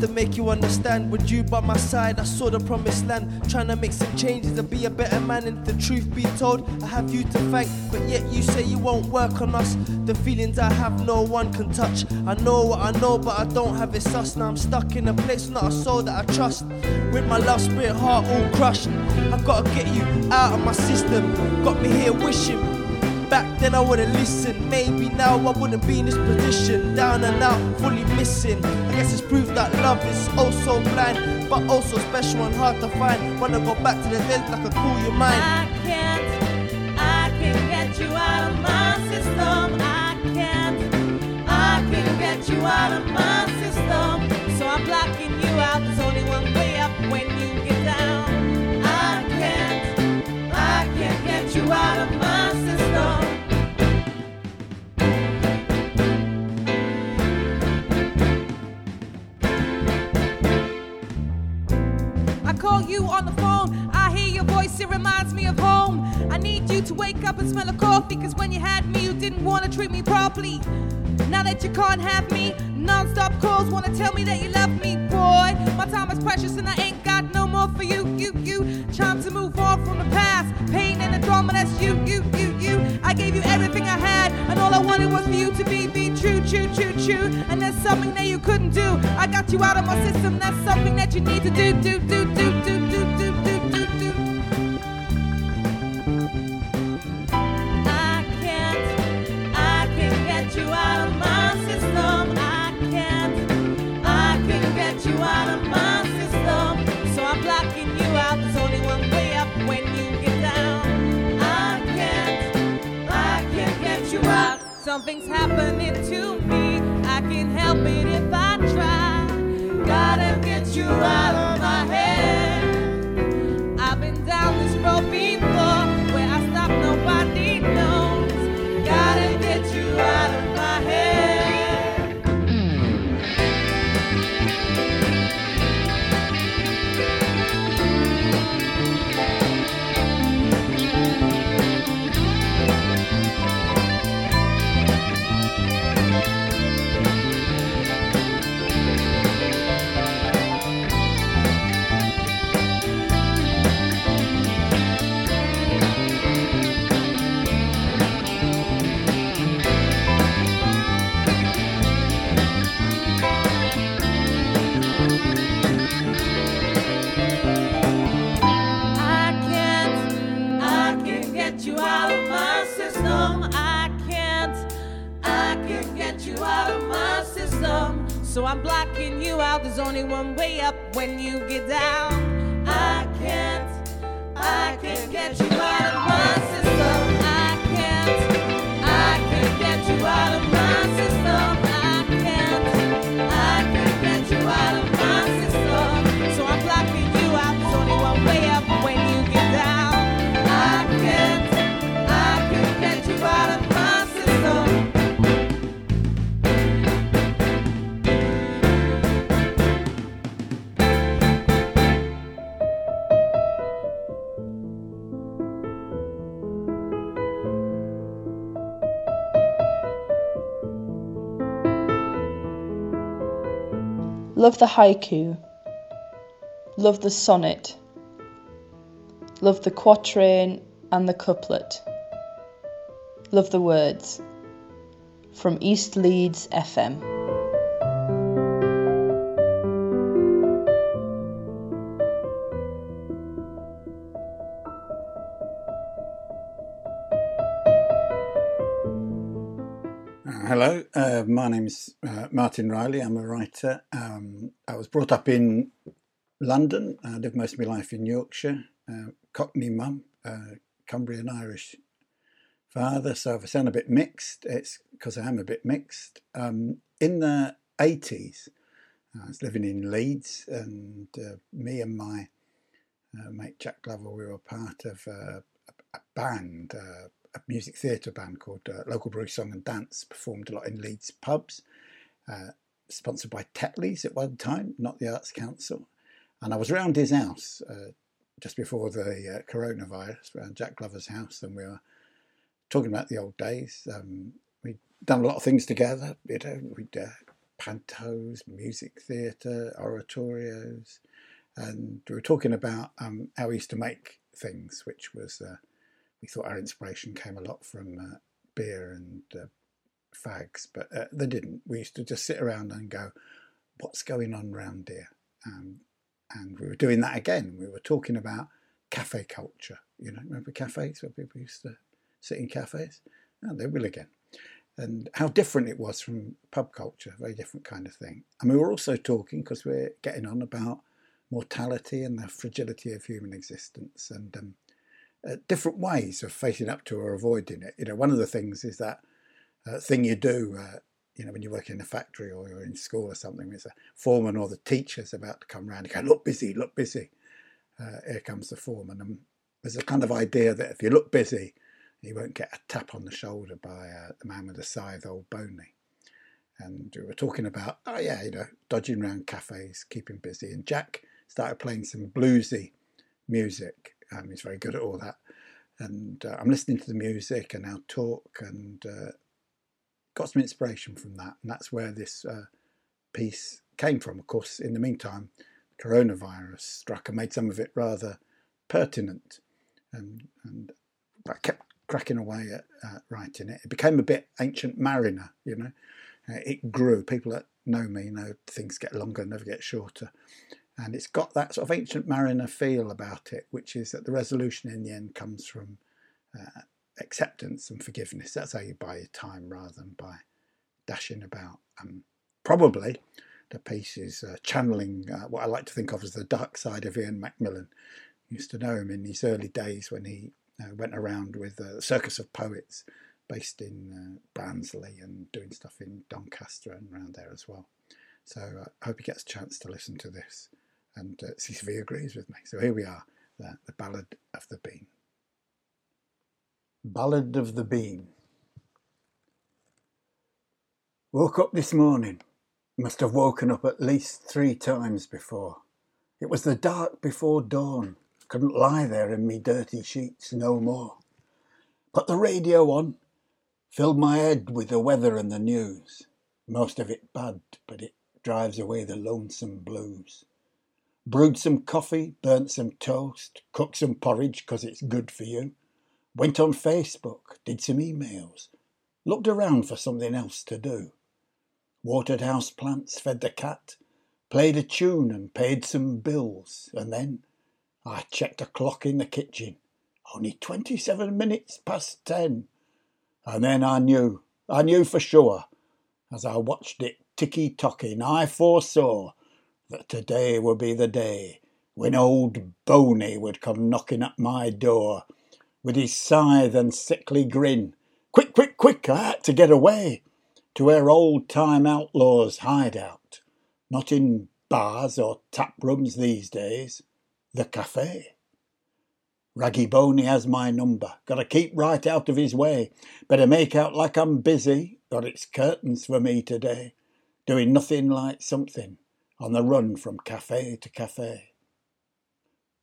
To make you understand. With you by my side, I saw the promised land. Trying to make some changes and be a better man. And the truth be told, I have you to thank. But yet you say you won't work on us. The feelings I have, no one can touch. I know what I know, but I don't have it sus. Now I'm stuck in a place, not a soul that I trust. With my love spirit heart all crushed. I gotta get you out of my system. Got me here wishing. Back then I wouldn't listen. Maybe now I wouldn't be in this position. Down and out, fully missing. I guess it's proof that love is oh so blind, but oh also special and hard to find. Wanna go back to the days like a cool your mind. I can't, I can't get you out of my system. I can't, I can't get you out of my system. So I'm blocking you out. There's only one way up when you get down. I can't, I can't get you out of my you on the phone. I hear your voice, it reminds me of home. I need you to wake up and smell a coffee. Cause when you had me, you didn't want to treat me properly. Now that you can't have me, non stop calls wanna tell me that you love me, boy. My time is precious and I ain't got no more for you, you, you. Time to move on from the past. Pain and the drama, that's you, you, you, gave you everything I had, and all I wanted was for you to be be true, true, true, true. And there's something that you couldn't do. I got you out of my system. That's something that you need to do, do, do, do, do, do, do. Something's happening to me. I can't help it Love the haiku. Love the sonnet. Love the quatrain and the couplet. Love the words. From East Leeds FM. Hello, uh, my name is uh, Martin Riley. I'm a writer. Um, I was brought up in London. I lived most of my life in Yorkshire. Uh, Cockney mum, uh, Cumbrian Irish father. So if I sound a bit mixed, it's because I am a bit mixed. Um, in the 80s, I was living in Leeds, and uh, me and my uh, mate Jack Glover, we were part of a, a band, a music theatre band called uh, Local Brewery Song and Dance, performed a lot in Leeds pubs, uh, sponsored by Tetley's at one time, not the Arts Council. And I was round his house uh, just before the uh, coronavirus, around Jack Glover's house, and we were talking about the old days. Um, we'd done a lot of things together. You know, we'd uh, pantos, music theatre, oratorios, and we were talking about um, how we used to make things, which was uh, we thought our inspiration came a lot from uh, beer and uh, fags, but uh, they didn't. We used to just sit around and go, "What's going on round here?" Um, and we were doing that again. We were talking about cafe culture. You know, remember cafes where people used to sit in cafes? And they will again. And how different it was from pub culture, very different kind of thing. And we were also talking, because we're getting on about mortality and the fragility of human existence and um, uh, different ways of facing up to or avoiding it. You know, one of the things is that uh, thing you do, uh, you know, when you work in a factory or you're in school or something, it's a foreman or the teacher's about to come round and go, look busy, look busy. Uh, here comes the foreman. And there's a kind of idea that if you look busy, you won't get a tap on the shoulder by uh, the man with the scythe, old Boney. And we were talking about, oh yeah, you know, dodging around cafes, keeping busy. And Jack started playing some bluesy music. Um, he's very good at all that. And uh, I'm listening to the music and our talk and uh, got some inspiration from that. And that's where this uh, piece came from. Of course, in the meantime, coronavirus struck and made some of it rather pertinent. And, and I kept cracking away at writing it. It became a bit ancient mariner, you know. Uh, it grew. People that know me know things get longer, never get shorter. And it's got that sort of ancient mariner feel about it, which is that the resolution in the end comes from uh, acceptance and forgiveness. That's how you buy your time rather than by dashing about. Um, probably the piece is uh, channeling uh, what I like to think of as the dark side of Ian McMillan. I used to know him in his early days when he uh, went around with a circus of poets based in uh, Barnsley and doing stuff in Doncaster and around there as well. So uh, I hope he gets a chance to listen to this and uh, he agrees with me. So here we are, the, the Ballad of the Bean. Ballad of the Bean. Woke up this morning. Must have woken up at least three times before. It was the dark before dawn. Couldn't lie there in me dirty sheets no more. Put the radio on. Filled my head with the weather and the news. Most of it bad, but it drives away the lonesome blues. Brewed some coffee, burnt some toast, cooked some porridge 'cause it's good for you. Went on Facebook, did some emails, looked around for something else to do. Watered house plants, fed the cat, played a tune and paid some bills, and then I checked the clock in the kitchen. Only 27 minutes past 10. And then I knew, I knew for sure, as I watched it ticky tocking, I foresaw that today would be the day when old Boney would come knocking at my door with his scythe and sickly grin. Quick, quick, quick, I had to get away to where old time outlaws hide out, not in bars or tap rooms these days, the cafe. Raggy Boney has my number. Gotta keep right out of his way. Better make out like I'm busy, or it's curtains for me today. Doing nothing like something, on the run from cafe to cafe.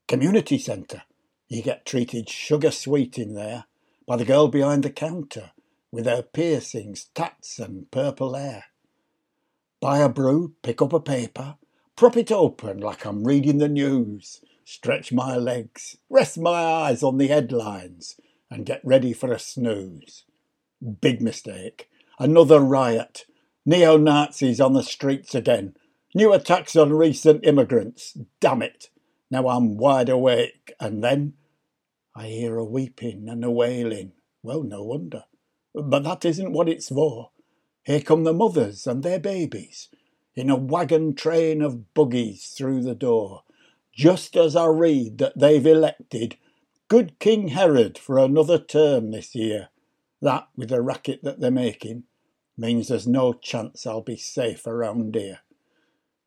Community centre. You get treated sugar sweet in there by the girl behind the counter with her piercings, tats, and purple hair. Buy a brew, pick up a paper, prop it open like I'm reading the news stretch my legs, rest my eyes on the headlines, and get ready for a snooze. Big mistake. Another riot. Neo Nazis on the streets again. New attacks on recent immigrants. Damn it. Now I'm wide awake, and then I hear a weeping and a wailing. Well, no wonder. But that isn't what it's for. Here come the mothers and their babies in a wagon train of buggies through the door just as I read that they've elected good King Herod for another term this year. That, with the racket that they're making, means there's no chance I'll be safe around here.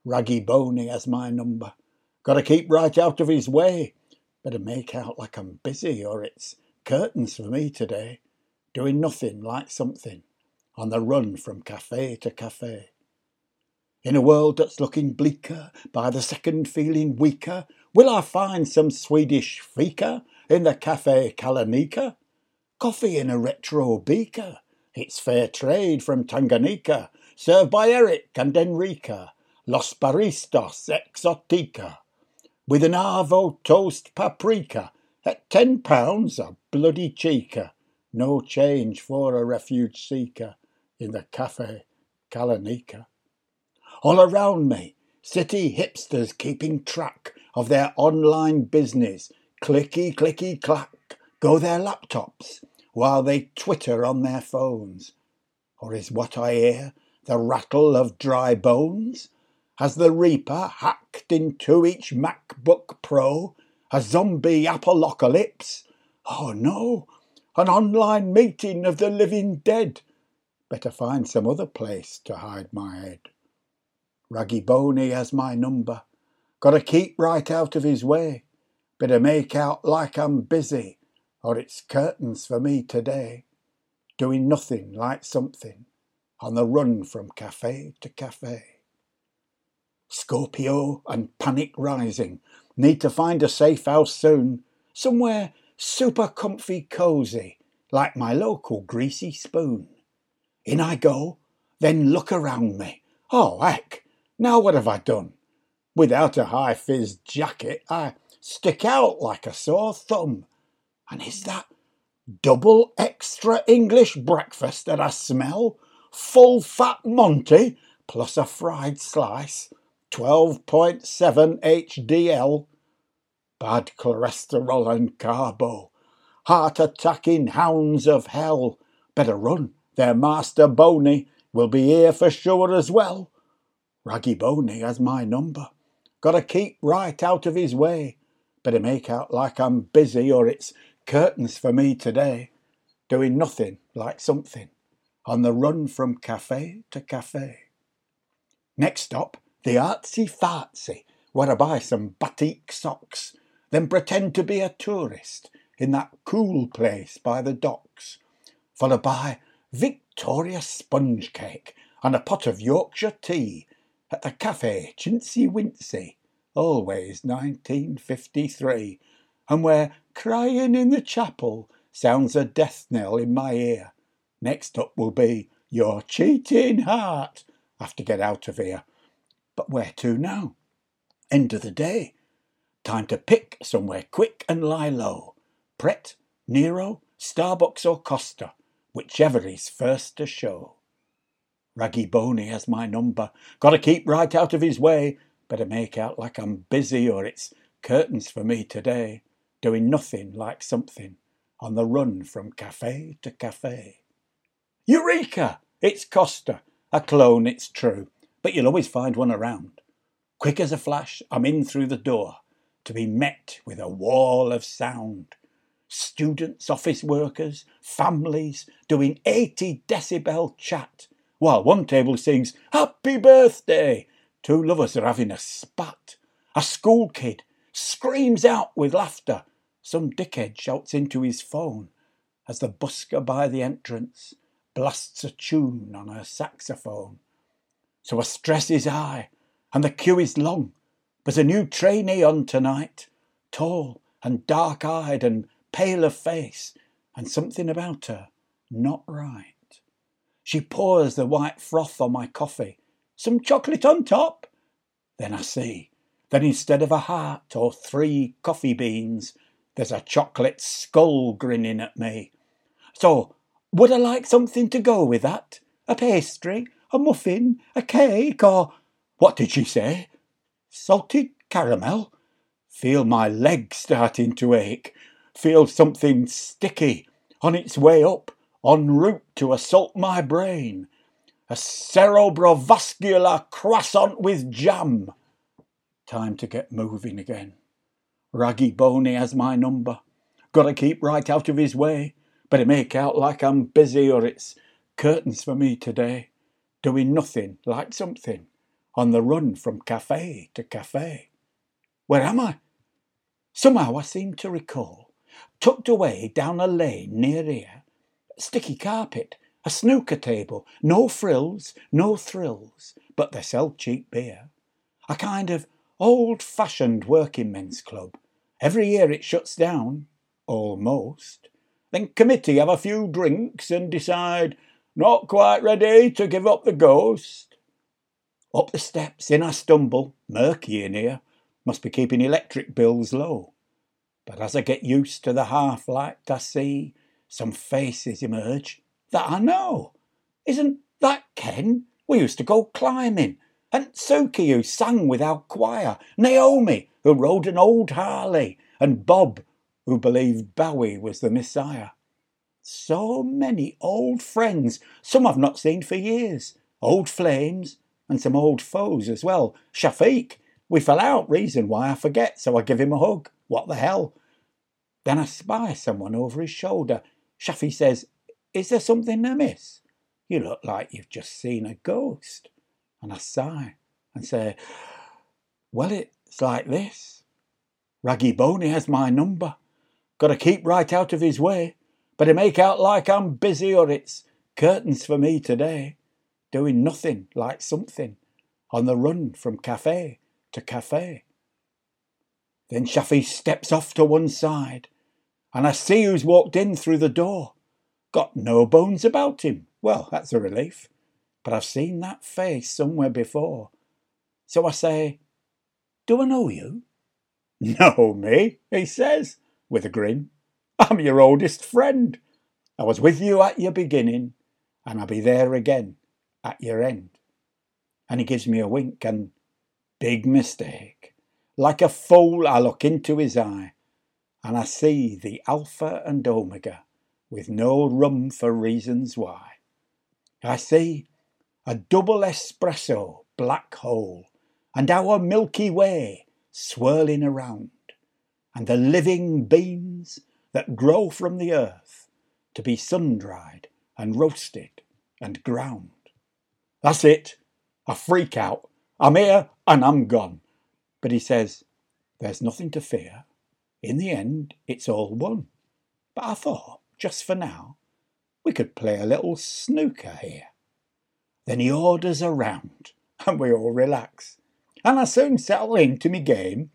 Raggy Boney has my number. Gotta keep right out of his way. Better make out like I'm busy, or it's curtains for me today. Doing nothing like something. On the run from cafe to cafe. In a world that's looking bleaker, by the second feeling weaker, will I find some Swedish fika in the Cafe Kalanika? Coffee in a retro beaker, it's fair trade from Tanganyika, served by Eric and Enrica, Los Baristas Exotica, with an Arvo toast paprika at ten pounds a bloody chica. No change for a refuge seeker in the Cafe Kalanika. All around me, city hipsters keeping track of their online business. Clicky, clicky, clack, go their laptops while they twitter on their phones. Or is what I hear the rattle of dry bones? Has the Reaper hacked into each MacBook Pro a zombie apocalypse? Oh no, an online meeting of the living dead. Better find some other place to hide my head. Raggy Boney has my number. Gotta keep right out of his way. Better make out like I'm busy, or it's curtains for me today. Doing nothing like something, on the run from cafe to cafe. Scorpio and panic rising. Need to find a safe house soon. Somewhere super comfy cozy, like my local greasy spoon. In I go, then look around me. Oh, heck, now what have I done? Without a hi-vis jacket, I stick out like a sore thumb. And is that double extra English breakfast that I smell? Full fat Monty plus a fried slice? 12.7 HDL, bad cholesterol and carbo, heart attacking hounds of hell. Better run, their master Boney will be here for sure as well. Raggy Boney has my number. Gotta keep right out of his way. Better make out like I'm busy or it's curtains for me today. Doing nothing like something. On the run from cafe to cafe. Next stop, the artsy fartsy, where I buy some batik socks, then pretend to be a tourist in that cool place by the docks, followed by Victoria sponge cake and a pot of Yorkshire tea at the cafe Chintzy Wincy, always 1953, and where crying in the chapel sounds a death knell in my ear. Next up will be your cheating heart. I have to get out of here. But where to now? End of the day. Time to pick somewhere quick and lie low. Pret, Nero, Starbucks or Costa, whichever is first to show. Raggy Boney has my number. Gotta keep right out of his way. Better make out like I'm busy or it's curtains for me today. Doing nothing like something. On the run from cafe to cafe. Eureka! It's Costa. A clone, it's true but you'll always find one around. Quick as a flash, I'm in through the door to be met with a wall of sound. Students, office workers, families doing 80 decibel chat, while one table sings Happy Birthday. Two lovers are having a spat. A school kid screams out with laughter. Some dickhead shouts into his phone as the busker by the entrance blasts a tune on her saxophone. So a stress is high, and the queue is long. But a new trainee on tonight, tall and dark eyed and pale of face, and something about her not right. She pours the white froth on my coffee. Some chocolate on top? Then I see that instead of a heart or three coffee beans, there's a chocolate skull grinning at me. So, would I like something to go with that? A pastry a muffin, a cake, or what did she say? Salted caramel? Feel my leg starting to ache. Feel something sticky on its way up, en route to assault my brain. A cerebrovascular croissant with jam. Time to get moving again. Raggy Boney has my number. Gotta keep right out of his way. Better make out like I'm busy or it's curtains for me today doing nothing like something, on the run from cafe to cafe. Where am I? Somehow I seem to recall, tucked away down a lane near here, sticky carpet, a snooker table, no frills, no thrills, but they sell cheap beer. A kind of old fashioned working men's club. Every year it shuts down, almost. Then committee have a few drinks and decide Not quite ready to give up the ghost. Up the steps, in I stumble, murky in here, must be keeping electric bills low. But as I get used to the half light, I see some faces emerge that I know. Isn't that Ken? We used to go climbing. And Suki, who sang with our choir. Naomi, who rode an old Harley. And Bob, who believed Bowie was the Messiah. So many old friends, some I've not seen for years. Old flames, and some old foes as well. Shafiq, we fell out, reason why I forget, so I give him a hug. What the hell? Then I spy someone over his shoulder. Shafi says, Is there something amiss? You look like you've just seen a ghost. And I sigh and say, Well, it's like this. Raggy Boney has my number. Got to keep right out of his way. Better make out like I'm busy or it's curtains for me today. Doing nothing like something. On the run from cafe to cafe. Then Shafi steps off to one side, and I see who's walked in through the door. Got no bones about him. Well, that's a relief. But I've seen that face somewhere before. So I say, Do I know you? Know me, he says, with a grin. I'm your oldest friend. I was with you at your beginning, and I'll be there again at your end. And he gives me a wink and big mistake. Like a fool, I look into his eye, and I see the Alpha and Omega, with no room for reasons why. I see a double espresso black hole, and our Milky Way swirling around, and the living beans that grow from the earth to be sun dried and roasted and ground. That's it. I freak out. I'm here and I'm gone. But he says, There's nothing to fear. In the end, it's all one. But I thought, just for now, we could play a little snooker here. Then he orders a round, and we all relax. And I soon settle into me game.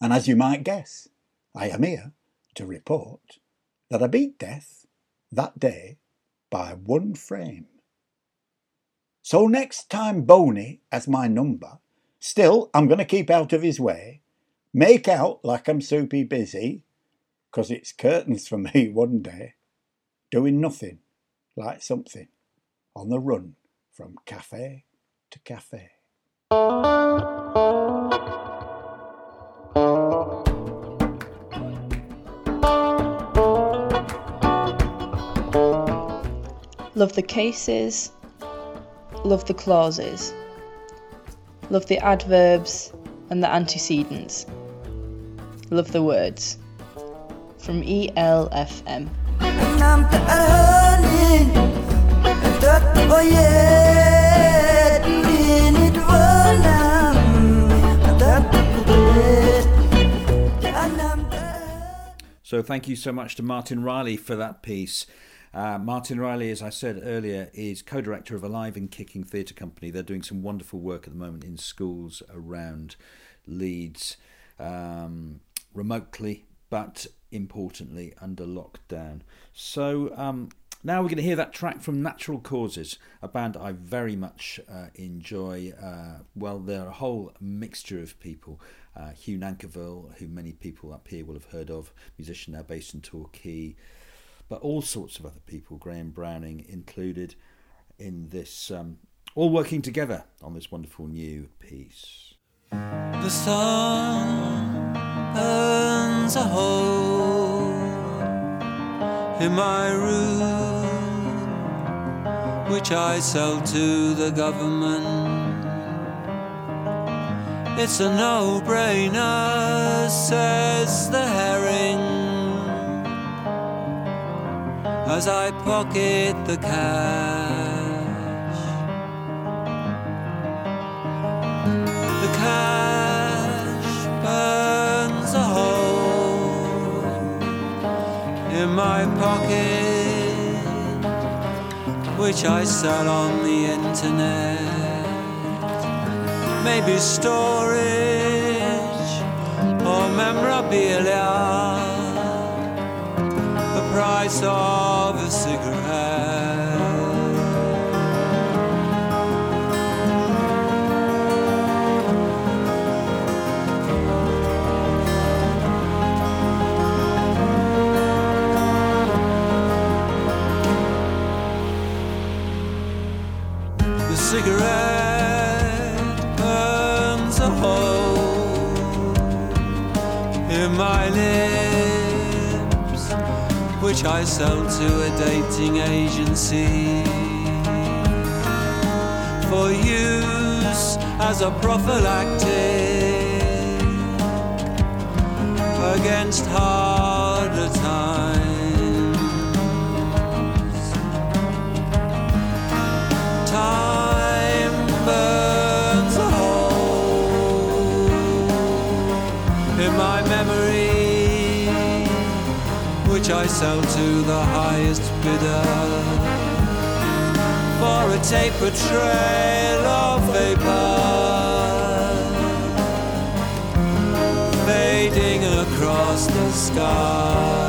And as you might guess, I am here to report that I beat death that day by one frame. So next time Boney has my number, Still, I'm going to keep out of his way, make out like I'm soupy busy, 'cause it's curtains for me one day, doing nothing like something, on the run from cafe to cafe. Love the cases, love the clauses, love the adverbs and the antecedents, love the words. From ELFM. So thank you so much to Martin Riley for that piece. Uh, Martin Riley, as I said earlier, is co-director of Alive and Kicking Theatre Company. They're doing some wonderful work at the moment in schools around Leeds, um, remotely, but importantly under lockdown. So um, now we're going to hear that track from Natural Causes, a band I very much uh, enjoy. Uh, well, they're a whole mixture of people. Uh, Hugh Nankivell, who many people up here will have heard of, musician now based in Torquay, but all sorts of other people, Graham Browning included in this, um, all working together on this wonderful new piece. The sun burns a hole in my room, which I sell to the government. It's a no brainer, says the herring, as I pocket the cash. The cash burns a hole in my pocket, which I sell on the internet. Maybe storage or memorabilia, price of a cigarette. The cigarette burns a hole in my neck which I sell to a dating agency. For use as a prophylactic against harder sell to the highest bidder for a taper trail of vapor fading across the. Sky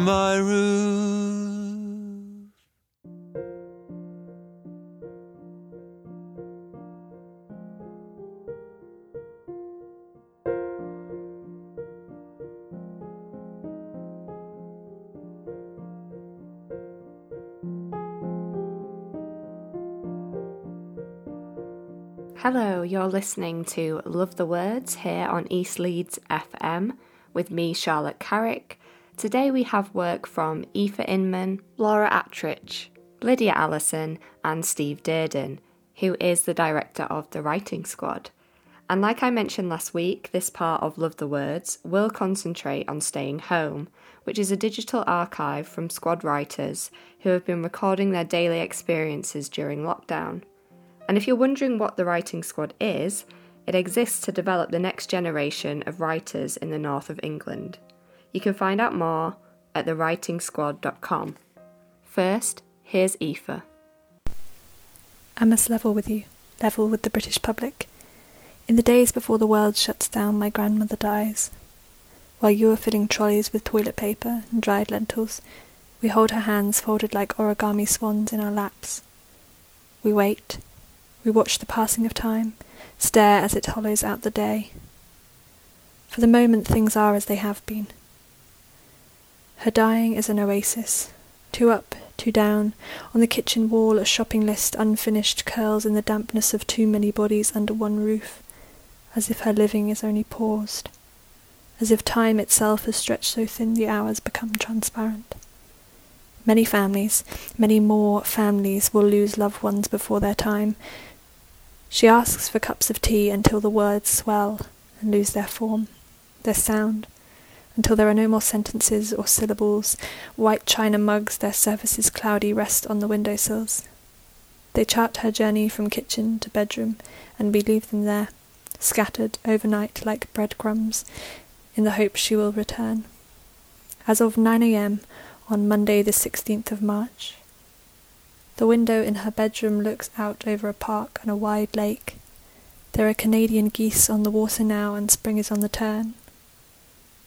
my roof. Hello, you're listening to Love the Words here on East Leeds FM with me, Charlotte Carrick, Today we have work from Aoife Inman, Laura Attridge, Lydia Allison, and Steve Dearden, who is the director of the writing squad. And like I mentioned last week, this part of Love the Words will concentrate on Staying Home, which is a digital archive from squad writers who have been recording their daily experiences during lockdown. And if you're wondering what the Writing Squad is, it exists to develop the next generation of writers in the north of England. You can find out more at thewritingsquad.com. First, here's Aoife. I must level with you, level with the British public. In the days before the world shuts down, my grandmother dies. While you are filling trolleys with toilet paper and dried lentils, we hold her hands folded like origami swans in our laps. We wait, we watch the passing of time, stare as it hollows out the day. For the moment, things are as they have been. Her dying is an oasis. Two up, two down. On the kitchen wall, a shopping list unfinished curls in the dampness of too many bodies under one roof, as if her living is only paused, as if time itself has stretched so thin the hours become transparent. Many families, many more families, will lose loved ones before their time, she asks for cups of tea until the words swell and lose their form, their sound, until there are no more sentences or syllables. White china mugs, their surfaces cloudy, rest on the window sills. They chart her journey from kitchen to bedroom, and we leave them there, scattered overnight like breadcrumbs, in the hope she will return. As of 9 a.m. on Monday, the 16th of March, the window in her bedroom looks out over a park and a wide lake. There are Canadian geese on the water now, and spring is on the turn.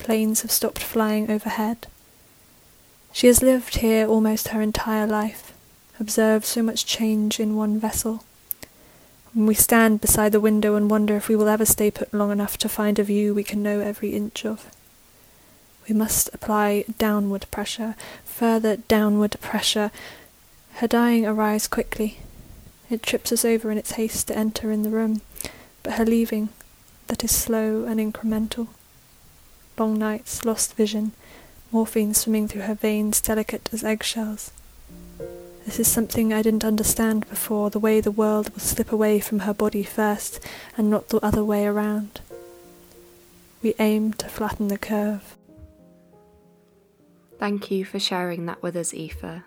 Planes have stopped flying overhead. She has lived here almost her entire life, observed so much change in one vessel. We stand beside the window and wonder if we will ever stay put long enough to find a view we can know every inch of. We must apply downward pressure, further downward pressure, her dying arrives quickly. It trips us over in its haste to enter in the room, but her leaving, that is slow and incremental. Long nights, lost vision, morphine swimming through her veins, delicate as eggshells. This is something I didn't understand before, the way the world will slip away from her body first, and not the other way around. We aim to flatten the curve. Thank you for sharing that with us, Aoife.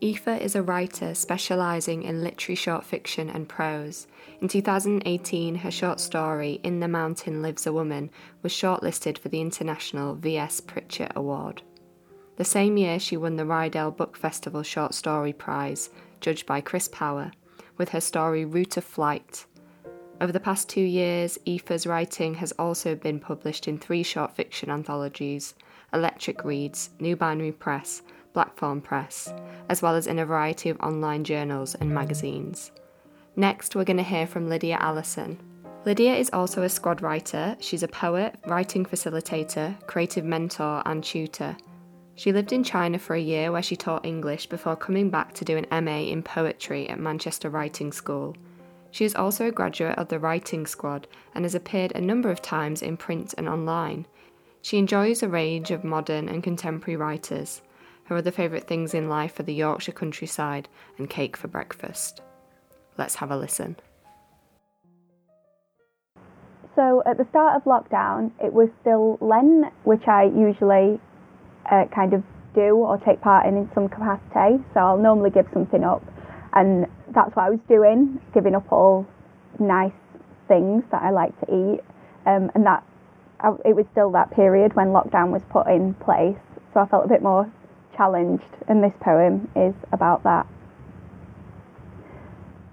Aoife is a writer specialising in literary short fiction and prose. In 2018, her short story, In the Mountain Lives a Woman, was shortlisted for the International V.S. Pritchett Award. The same year, she won the Ryedale Book Festival Short Story Prize, judged by Chris Power, with her story Route of Flight. Over the past two years, Aoife's writing has also been published in three short fiction anthologies Electric Reads, New Binary Press, Blackthorn Press, as well as in a variety of online journals and magazines. Next, we're going to hear from Lydia Allison. Lydia is also a squad writer. She's a poet, writing facilitator, creative mentor, and tutor. She lived in China for a year where she taught English before coming back to do an MA in poetry at Manchester Writing School. She is also a graduate of the Writing Squad and has appeared a number of times in print and online. She enjoys a range of modern and contemporary writers. Her other favourite things in life are the Yorkshire countryside and cake for breakfast. Let's have a listen. So at the start of lockdown, it was still Lent, which I usually uh, kind of do or take part in in some capacity. So I'll normally give something up, and that's what I was doing, giving up all nice things that I like to eat, um, and that it was still that period when lockdown was put in place. So I felt a bit more challenged, and this poem is about that.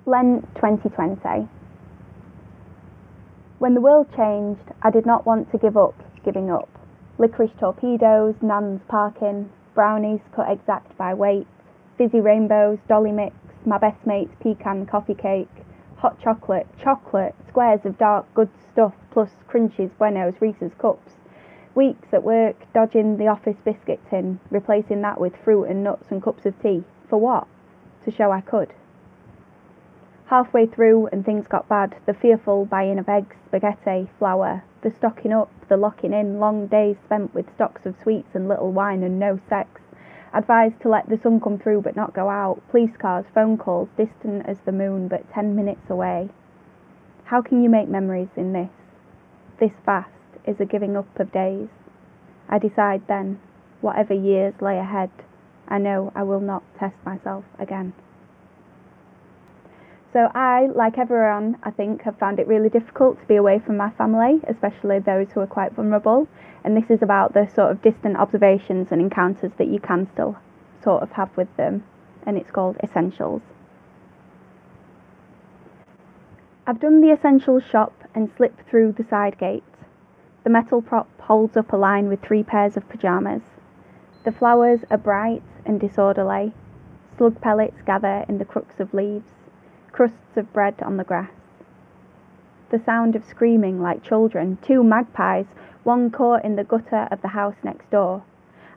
Lent 2020. When the world changed, I did not want to give up giving up. Licorice torpedoes, Nan's parkin, brownies cut exact by weight, fizzy rainbows, dolly mix, my best mate's pecan coffee cake, hot chocolate, chocolate, squares of dark good stuff plus crunches, buenos, Reese's cups, Weeks at work dodging the office biscuit tin, replacing that with fruit and nuts and cups of tea. For what? To show I could. Halfway through, and things got bad. The fearful buying of eggs, spaghetti, flour, the stocking up, the locking in, long days spent with stocks of sweets and little wine and no sex. Advised to let the sun come through but not go out. Police cars, phone calls, distant as the moon but ten minutes away. How can you make memories in this? This fast is a giving up of days. I decide then, whatever years lay ahead, I know I will not test myself again. So I, like everyone, I think, have found it really difficult to be away from my family, especially those who are quite vulnerable. And this is about the sort of distant observations and encounters that you can still sort of have with them. And it's called Essentials. I've done the Essentials shop and slipped through the side gate. The metal prop holds up a line with three pairs of pyjamas. The flowers are bright and disorderly. Slug pellets gather in the crooks of leaves crusts of bread on the grass. The sound of screaming like children, two magpies, one caught in the gutter of the house next door.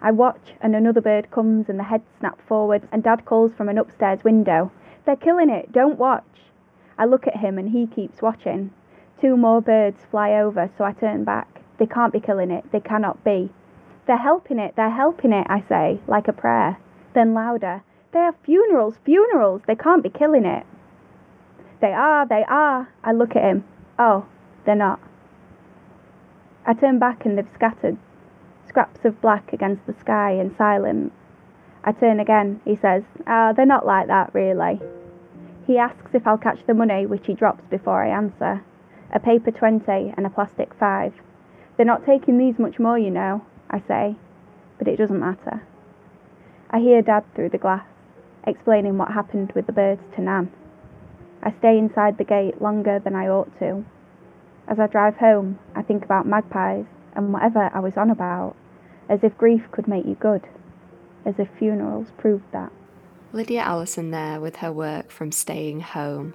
I watch and another bird comes and the head snaps forward and Dad calls from an upstairs window. They're killing it, don't watch. I look at him and he keeps watching. Two more birds fly over, so I turn back. They can't be killing it, they cannot be. They're helping it, they're helping it, I say, like a prayer. Then louder, they are funerals, funerals, they can't be killing it. They are, they are. I look at him. Oh, they're not. I turn back and they've scattered, scraps of black against the sky and silent. I turn again. He says, Ah, oh, they're not like that, really. He asks if I'll catch the money, which he drops before I answer. A paper 20 and a plastic 5. They're not taking these much more, you know, I say, but it doesn't matter. I hear Dad through the glass, explaining what happened with the birds to Nan. I stay inside the gate longer than I ought to. As I drive home, I think about magpies and whatever I was on about, as if grief could make you good, as if funerals proved that. Lydia Allison there with her work from Staying Home.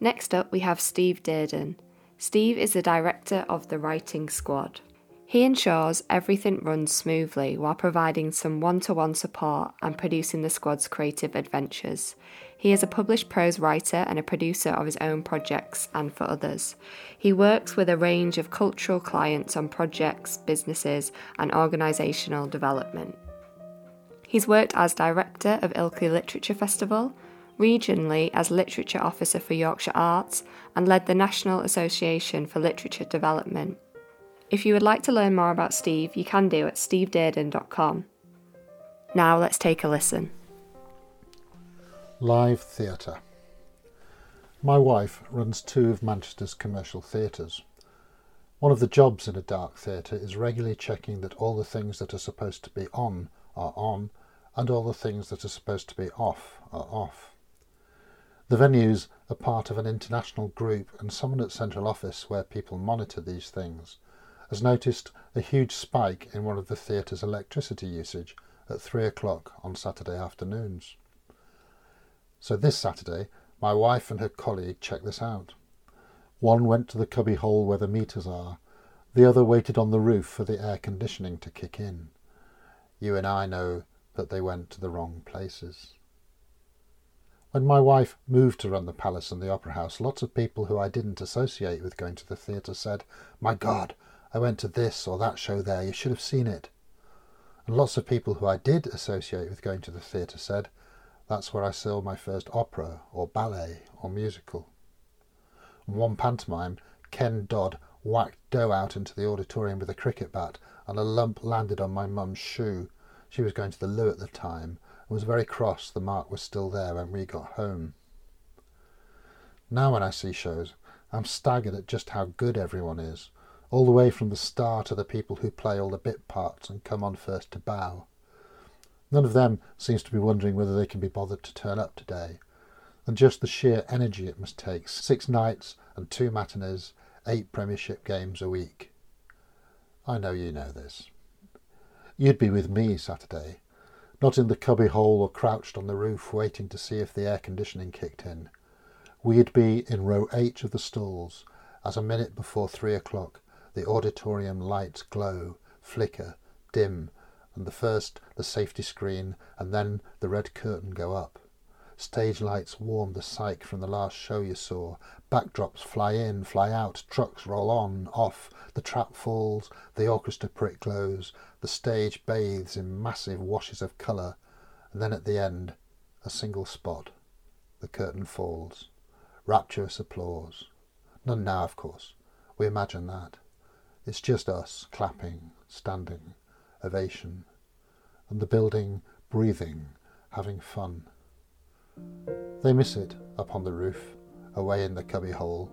Next up, we have Steve Dearden. Steve is the director of the writing squad. He ensures everything runs smoothly while providing some one to one support and producing the squad's creative adventures. He is a published prose writer and a producer of his own projects and for others. He works with a range of cultural clients on projects, businesses, and organisational development. He's worked as director of Ilkley Literature Festival, regionally as literature officer for Yorkshire Arts, and led the National Association for Literature Development. If you would like to learn more about Steve, you can do at stevedearden.com. Now let's take a listen. Live theatre. My wife runs two of Manchester's commercial theatres. One of the jobs in a dark theatre is regularly checking that all the things that are supposed to be on are on and all the things that are supposed to be off are off. The venues are part of an international group and someone at central office where people monitor these things has noticed a huge spike in one of the theatre's electricity usage at three o'clock on Saturday afternoons. So this Saturday, my wife and her colleague checked this out. One went to the cubby hole where the meters are, the other waited on the roof for the air conditioning to kick in. You and I know that they went to the wrong places. When my wife moved to run the Palace and the Opera House, lots of people who I didn't associate with going to the theatre said, My God, I went to this or that show there, you should have seen it. And lots of people who I did associate with going to the theatre said, that's where I saw my first opera or ballet or musical. In one pantomime, Ken Dodd whacked dough out into the auditorium with a cricket bat, and a lump landed on my mum's shoe. She was going to the loo at the time, was very cross the mark was still there when we got home. Now when I see shows, I'm staggered at just how good everyone is, all the way from the star to the people who play all the bit parts and come on first to bow. None of them seems to be wondering whether they can be bothered to turn up today, and just the sheer energy it must take six nights and two matinees, eight Premiership games a week. I know you know this. You'd be with me Saturday, not in the cubby hole or crouched on the roof waiting to see if the air conditioning kicked in. We'd be in row H of the stalls, as a minute before three o'clock the auditorium lights glow, flicker, dim, and the first the safety screen and then the red curtain go up. Stage lights warm the psyche from the last show you saw. Backdrops fly in, fly out, trucks roll on, off. The trap falls, the orchestra prick glows, the stage bathes in massive washes of colour, and then at the end, a single spot. The curtain falls. Rapturous applause. None now, of course. We imagine that. It's just us, clapping, standing, ovation, and the building breathing, having fun. They miss it up on the roof, away in the cubby hole.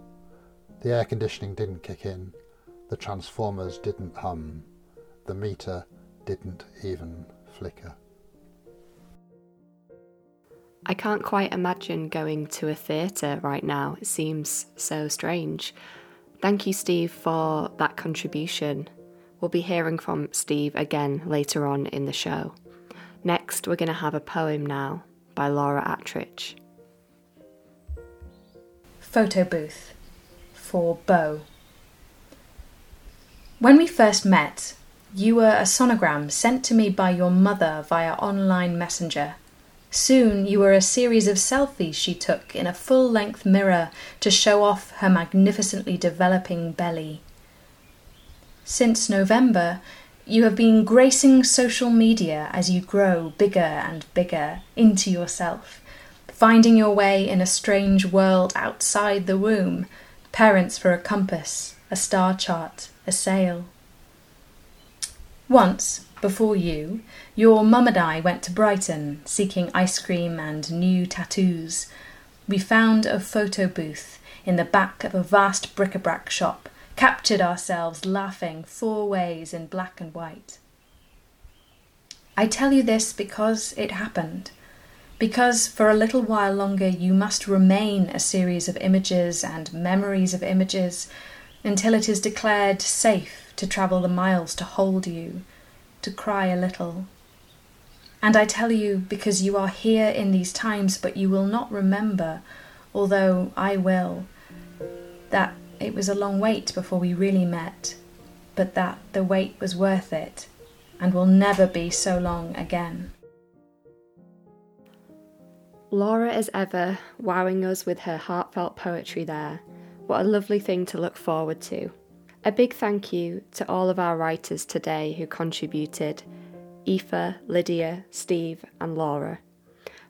The air conditioning didn't kick in, the transformers didn't hum, the meter didn't even flicker. I can't quite imagine going to a theatre right now. It seems so strange. Thank you, Steve, for that contribution. We'll be hearing from Steve again later on in the show. Next, we're going to have a poem now by Laura Attridge. Photo booth for Beau. When we first met, you were a sonogram sent to me by your mother via online messenger. Soon you were a series of selfies she took in a full length mirror to show off her magnificently developing belly. Since November, you have been gracing social media as you grow bigger and bigger into yourself, finding your way in a strange world outside the womb parents for a compass, a star chart, a sail. Once, before you, your mum and I went to Brighton seeking ice cream and new tattoos. We found a photo booth in the back of a vast bric a brac shop, captured ourselves laughing four ways in black and white. I tell you this because it happened. Because for a little while longer you must remain a series of images and memories of images until it is declared safe to travel the miles to hold you to cry a little. And I tell you because you are here in these times, but you will not remember, although I will, that it was a long wait before we really met, but that the wait was worth it and will never be so long again. Laura, as ever, wowing us with her heartfelt poetry there. What a lovely thing to look forward to. A big thank you to all of our writers today who contributed Aoife, Lydia, Steve, and Laura.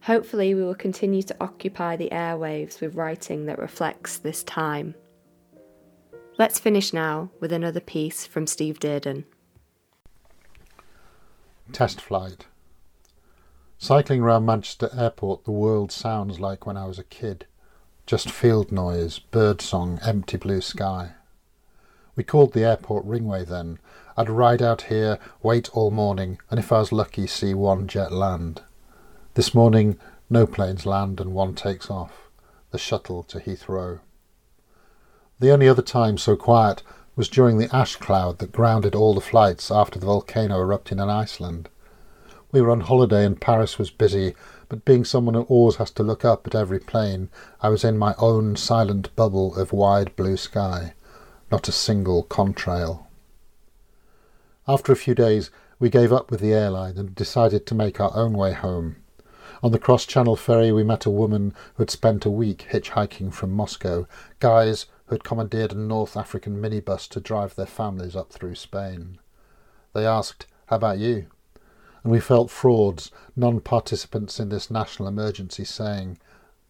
Hopefully, we will continue to occupy the airwaves with writing that reflects this time. Let's finish now with another piece from Steve Dearden. Test flight. Cycling around Manchester Airport, the world sounds like when I was a kid. Just field noise, bird song, empty blue sky. We called the airport Ringway then. I'd ride out here, wait all morning, and if I was lucky, see one jet land. This morning, no planes land and one takes off. The shuttle to Heathrow. The only other time so quiet was during the ash cloud that grounded all the flights after the volcano erupted in Iceland. We were on holiday and Paris was busy, but being someone who always has to look up at every plane, I was in my own silent bubble of wide blue sky not a single contrail. After a few days, we gave up with the airline and decided to make our own way home. On the cross channel ferry, we met a woman who had spent a week hitchhiking from Moscow, guys who had commandeered a North African minibus to drive their families up through Spain. They asked, How about you? And we felt frauds, non participants in this national emergency, saying,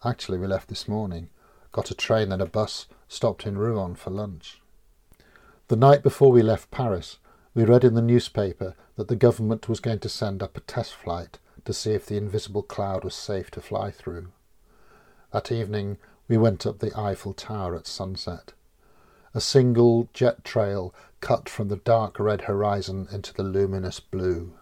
Actually, we left this morning, got a train and a bus, stopped in Rouen for lunch. The night before we left Paris, we read in the newspaper that the government was going to send up a test flight to see if the invisible cloud was safe to fly through. That evening, we went up the Eiffel Tower at sunset. A single jet trail cut from the dark red horizon into the luminous blue.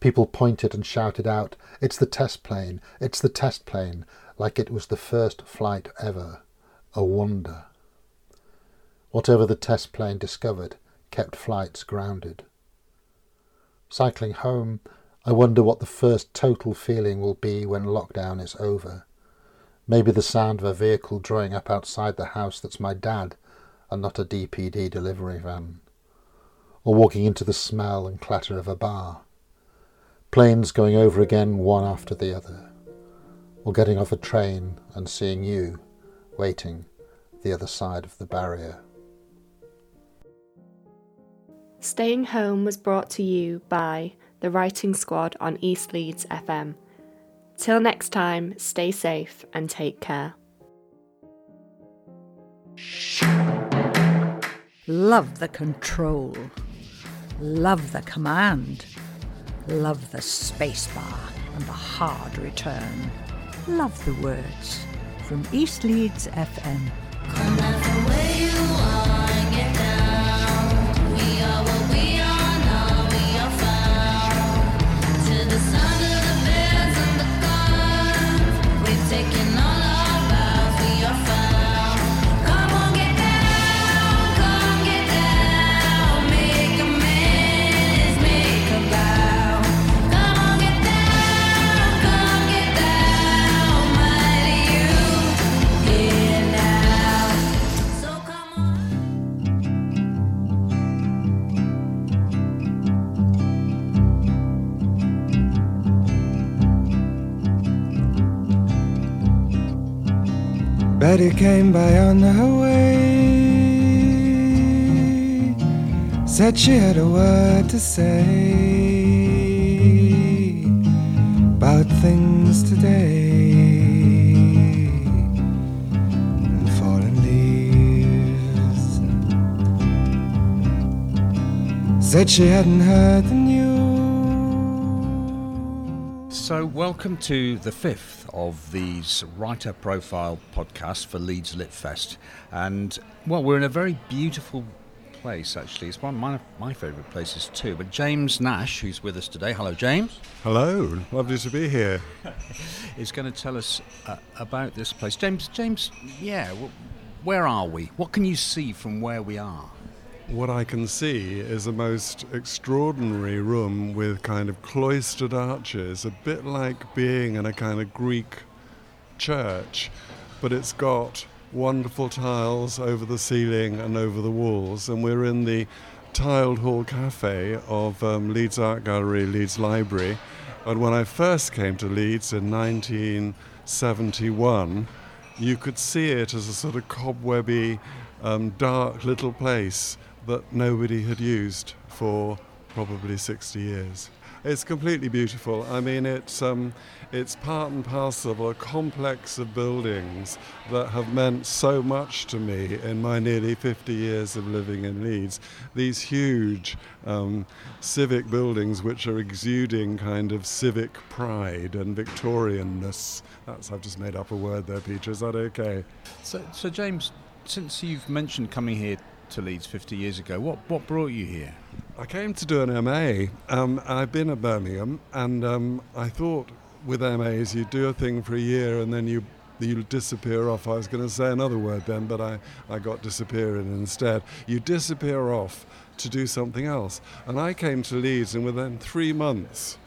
People pointed and shouted out, It's the test plane! It's the test plane! like it was the first flight ever. A wonder. Whatever the test plane discovered kept flights grounded. Cycling home, I wonder what the first total feeling will be when lockdown is over. Maybe the sound of a vehicle drawing up outside the house that's my dad and not a DPD delivery van. Or walking into the smell and clatter of a bar. Planes going over again one after the other. or getting off a train and seeing you waiting the other side of the barrier. Staying Home was brought to you by the Writing Squad on East Leeds FM. Till next time, stay safe and take care. Love the control. Love the command. Love the spacebar and the hard return. Love the words. From East Leeds FM. Betty came by on her way. Said she had a word to say about things today. Said she hadn't heard the news. So, welcome to the fifth of these writer profile podcasts for Leeds Lit Fest. And, well, we're in a very beautiful place, actually. It's one of my, my favourite places, too. But James Nash, who's with us today, hello, James. Hello, lovely to be here. is going to tell us uh, about this place. James, James, yeah, where are we? What can you see from where we are? What I can see is a most extraordinary room with kind of cloistered arches, a bit like being in a kind of Greek church, but it's got wonderful tiles over the ceiling and over the walls. And we're in the tiled hall cafe of um, Leeds Art Gallery, Leeds Library. And when I first came to Leeds in 1971, you could see it as a sort of cobwebby, um, dark little place that nobody had used for probably 60 years. It's completely beautiful. I mean, it's um, it's part and parcel of a complex of buildings that have meant so much to me in my nearly 50 years of living in Leeds. These huge um, civic buildings, which are exuding kind of civic pride and Victorianness. That's I've just made up a word there, Peter. Is that okay? So, so James, since you've mentioned coming here to Leeds 50 years ago, what, what brought you here? I came to do an MA. Um, I've been at Birmingham, and um, I thought with MAs you do a thing for a year and then you you disappear off. I was going to say another word then, but I, I got disappearing instead. You disappear off to do something else. And I came to Leeds, and within three months,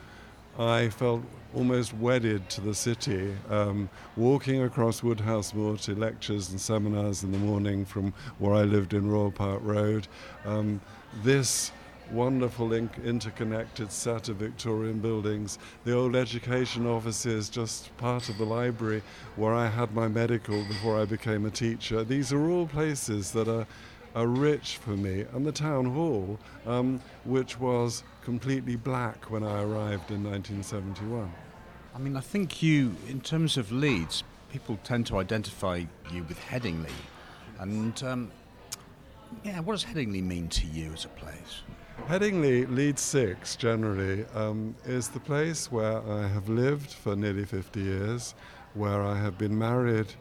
I felt almost wedded to the city, um, walking across Woodhouse Moor to lectures and seminars in the morning from where I lived in Royal Park Road. Um, this wonderful in- interconnected set of Victorian buildings. The old education office is just part of the library where I had my medical before I became a teacher. These are all places that are are rich for me, and the town hall, um, which was completely black when I arrived in 1971. I mean, I think you, in terms of Leeds, people tend to identify you with Headingley. And, um, yeah, what does Headingley mean to you as a place? Headingley, Leeds 6 generally, um, is the place where I have lived for nearly 50 years, where I have been married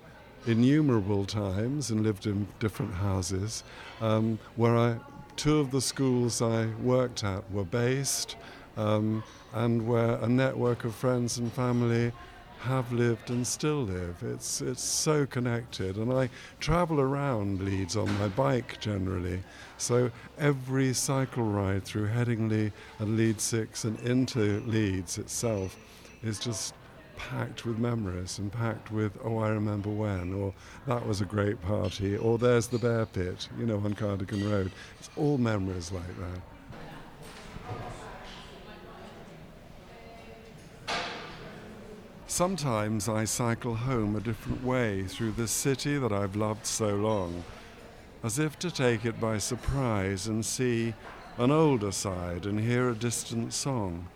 innumerable times and lived in different houses, um, where I, two of the schools I worked at were based, um, and where a network of friends and family have lived and still live. It's, it's so connected. And I travel around Leeds on my bike generally. So every cycle ride through Headingley and Leeds 6 and into Leeds itself is just packed with memories and packed with, oh, I remember when, or that was a great party, or there's the bear pit, you know, on Cardigan Road. It's all memories like that. Sometimes I cycle home a different way through this city that I've loved so long, as if to take it by surprise and see an older side and hear a distant song.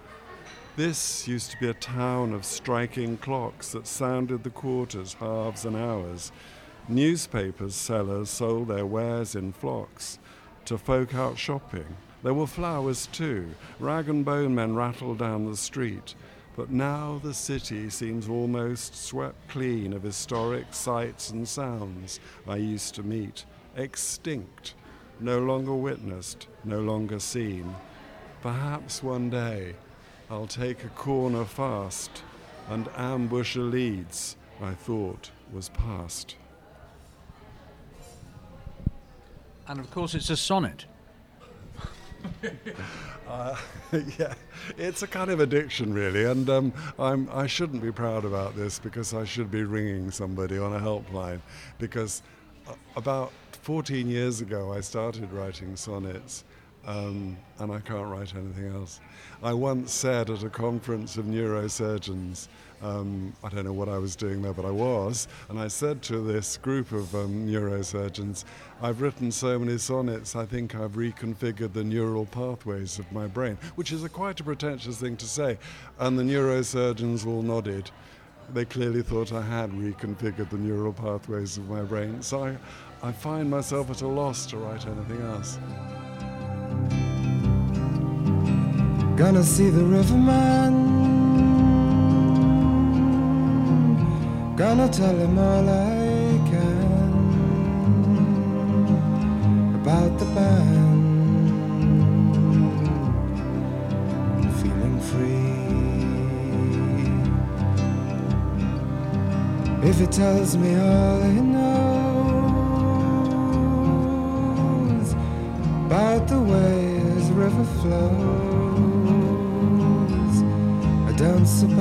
This used to be a town of striking clocks that sounded the quarters, halves, and hours. Newspapers sellers sold their wares in flocks to folk out shopping. There were flowers too. Rag and bone men rattled down the street. But now the city seems almost swept clean of historic sights and sounds I used to meet, extinct, no longer witnessed, no longer seen. Perhaps one day I'll take a corner fast and ambush a Leeds I thought was past. And of course, it's a sonnet. Uh, yeah, it's a kind of addiction, really, and um, I'm, I shouldn't be proud about this because I should be ringing somebody on a helpline. Because uh, about 14 years ago, I started writing sonnets, um, and I can't write anything else. I once said at a conference of neurosurgeons, um, I don't know what I was doing there, but I was, and I said to this group of um, neurosurgeons, I've written so many sonnets, I think I've reconfigured the neural pathways of my brain, which is a quite a pretentious thing to say. And the neurosurgeons all nodded. They clearly thought I had reconfigured the neural pathways of my brain. So I, I find myself at a loss to write anything else. Gonna see the riverman. Gonna tell him all I can about the band. Feeling free. If he tells me all he knows about the way his river flows, I don't suppose.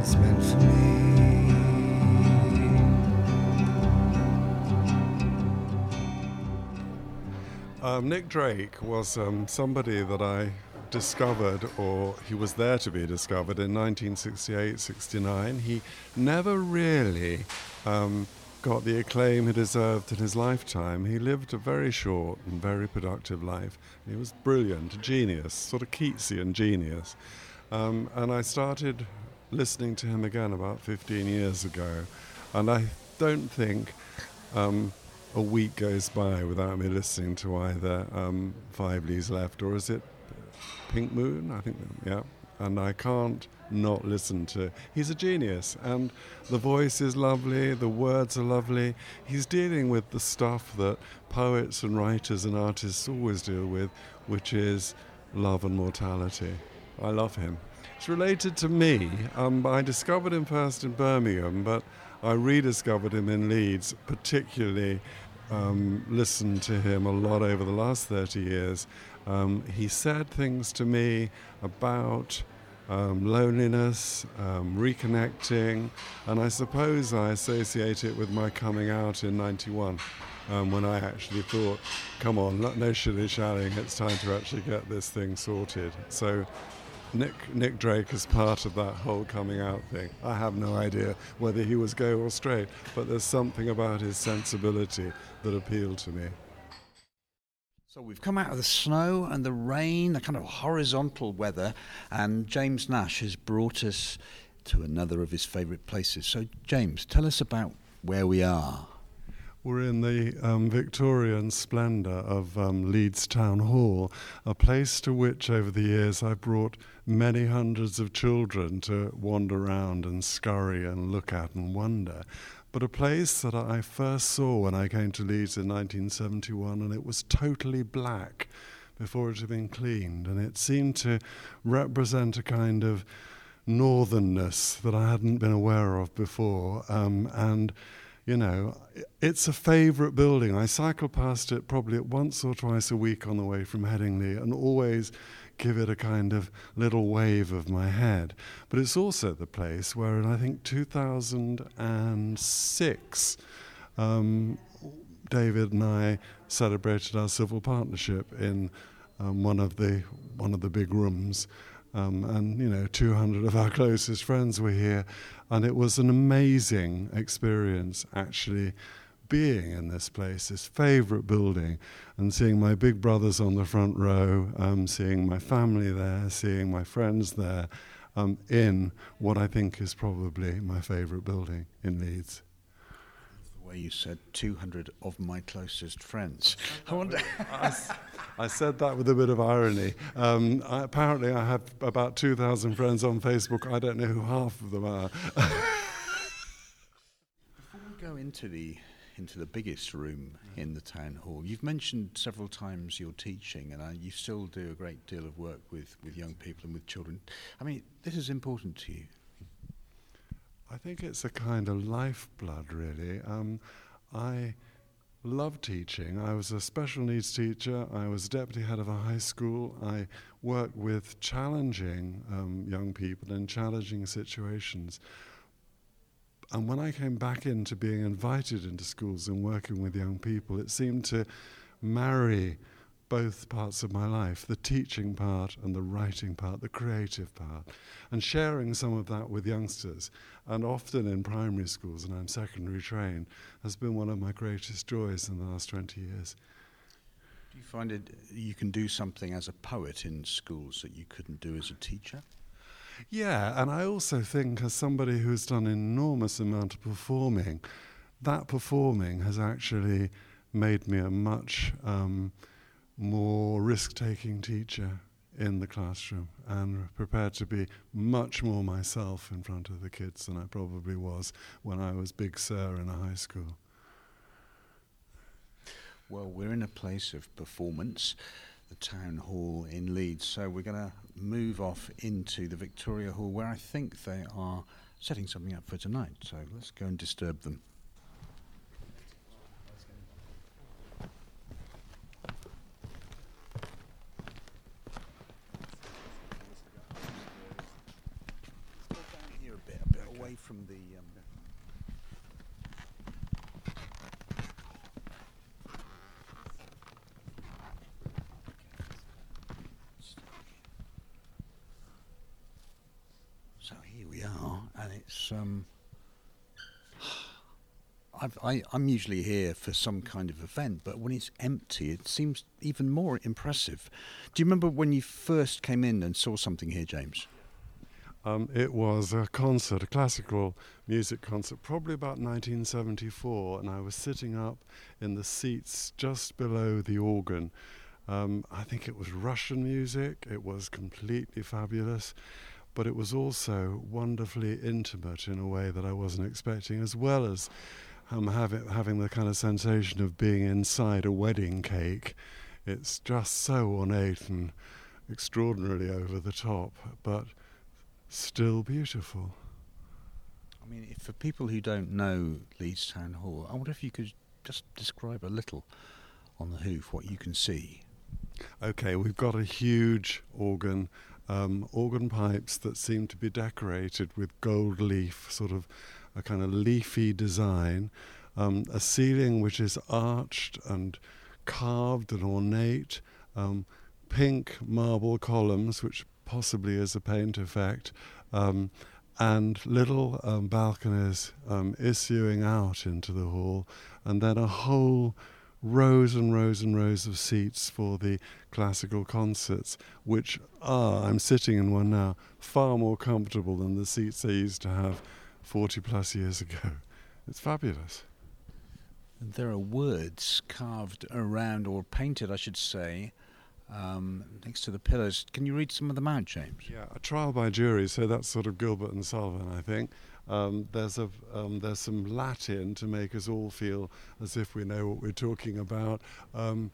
it's meant for me. Um, Nick Drake was um, somebody that I discovered, or he was there to be discovered in 1968 69. He never really um, got the acclaim he deserved in his lifetime. He lived a very short and very productive life. He was brilliant, a genius, sort of Keatsian genius. Um, and I started listening to him again about 15 years ago, and I don't think um, a week goes by without me listening to either um, Five Leaves Left or is it Pink Moon? I think, yeah. And I can't not listen to. He's a genius, and the voice is lovely, the words are lovely. He's dealing with the stuff that poets and writers and artists always deal with, which is love and mortality. I love him. It's related to me. Um, I discovered him first in Birmingham, but I rediscovered him in Leeds, particularly um, listened to him a lot over the last 30 years. Um, he said things to me about um, loneliness, um, reconnecting, and I suppose I associate it with my coming out in 91. Um, when I actually thought, come on, no, shilly shallying, it's time to actually get this thing sorted. So Nick, Nick Drake is part of that whole coming out thing. I have no idea whether he was gay or straight, but there's something about his sensibility that appealed to me. So we've come out of the snow and the rain, the kind of horizontal weather, and James Nash has brought us to another of his favourite places. So, James, tell us about where we are. We're in the um, Victorian splendour of um, Leeds Town Hall, a place to which over the years I've brought many hundreds of children to wander around and scurry and look at and wonder. But a place that I first saw when I came to Leeds in 1971, and it was totally black before it had been cleaned, and it seemed to represent a kind of northernness that I hadn't been aware of before, um, and you know, it's a favourite building. I cycle past it probably once or twice a week on the way from Headingley and always give it a kind of little wave of my head. But it's also the place where, in I think 2006, um, David and I celebrated our civil partnership in um, one of the one of the big rooms Um, and you know, 200 of our closest friends were here, and it was an amazing experience actually being in this place, this favourite building, and seeing my big brothers on the front row, um, seeing my family there, seeing my friends there, um, in what I think is probably my favourite building in Leeds. The way you said 200 of my closest friends. I wonder. I said that with a bit of irony. Um, I, apparently, I have about 2,000 friends on Facebook. I don't know who half of them are. Before we go into the into the biggest room in the town hall, you've mentioned several times your teaching, and uh, you still do a great deal of work with, with young people and with children. I mean, this is important to you. I think it's a kind of lifeblood, really. Um, I love teaching. I was a special needs teacher. I was deputy head of a high school. I worked with challenging um, young people in challenging situations. And when I came back into being invited into schools and working with young people, it seemed to marry both parts of my life the teaching part and the writing part, the creative part, and sharing some of that with youngsters. And often in primary schools, and I'm secondary trained, has been one of my greatest joys in the last 20 years. Do you find it you can do something as a poet in schools that you couldn't do as a teacher? Yeah, and I also think, as somebody who's done an enormous amount of performing, that performing has actually made me a much um, more risk taking teacher in the classroom and prepared to be much more myself in front of the kids than I probably was when I was Big Sir in a high school. Well, we're in a place of performance, the town hall in Leeds, so we're going to move off into the Victoria Hall where I think they are setting something up for tonight. So let's go and disturb them. Here a bit, a bit away from the. Um, So here we are, and it's. Um, I've, I, I'm usually here for some kind of event, but when it's empty, it seems even more impressive. Do you remember when you first came in and saw something here, James? Um, it was a concert, a classical music concert, probably about 1974, and I was sitting up in the seats just below the organ. Um, I think it was Russian music, it was completely fabulous, but it was also wonderfully intimate in a way that I wasn't expecting, as well as um, having, having the kind of sensation of being inside a wedding cake. It's just so ornate and extraordinarily over the top, but still beautiful. I mean, if for people who don't know Leeds Town Hall, I wonder if you could just describe a little on the hoof what you can see. Okay, we've got a huge organ, um, organ pipes that seem to be decorated with gold leaf, sort of a kind of leafy design, um, a ceiling which is arched and carved and ornate, um, pink marble columns, which possibly is a paint effect, um, and little um, balconies um, issuing out into the hall, and then a whole rows and rows and rows of seats for the classical concerts, which are, I'm sitting in one now, far more comfortable than the seats they used to have 40 plus years ago. It's fabulous. And there are words carved around, or painted, I should say, um, next to the pillars. Can you read some of them out, James? Yeah, a trial by jury, so that's sort of Gilbert and Sullivan, I think. Um, there's a um, there's some Latin to make us all feel as if we know what we're talking about. Um,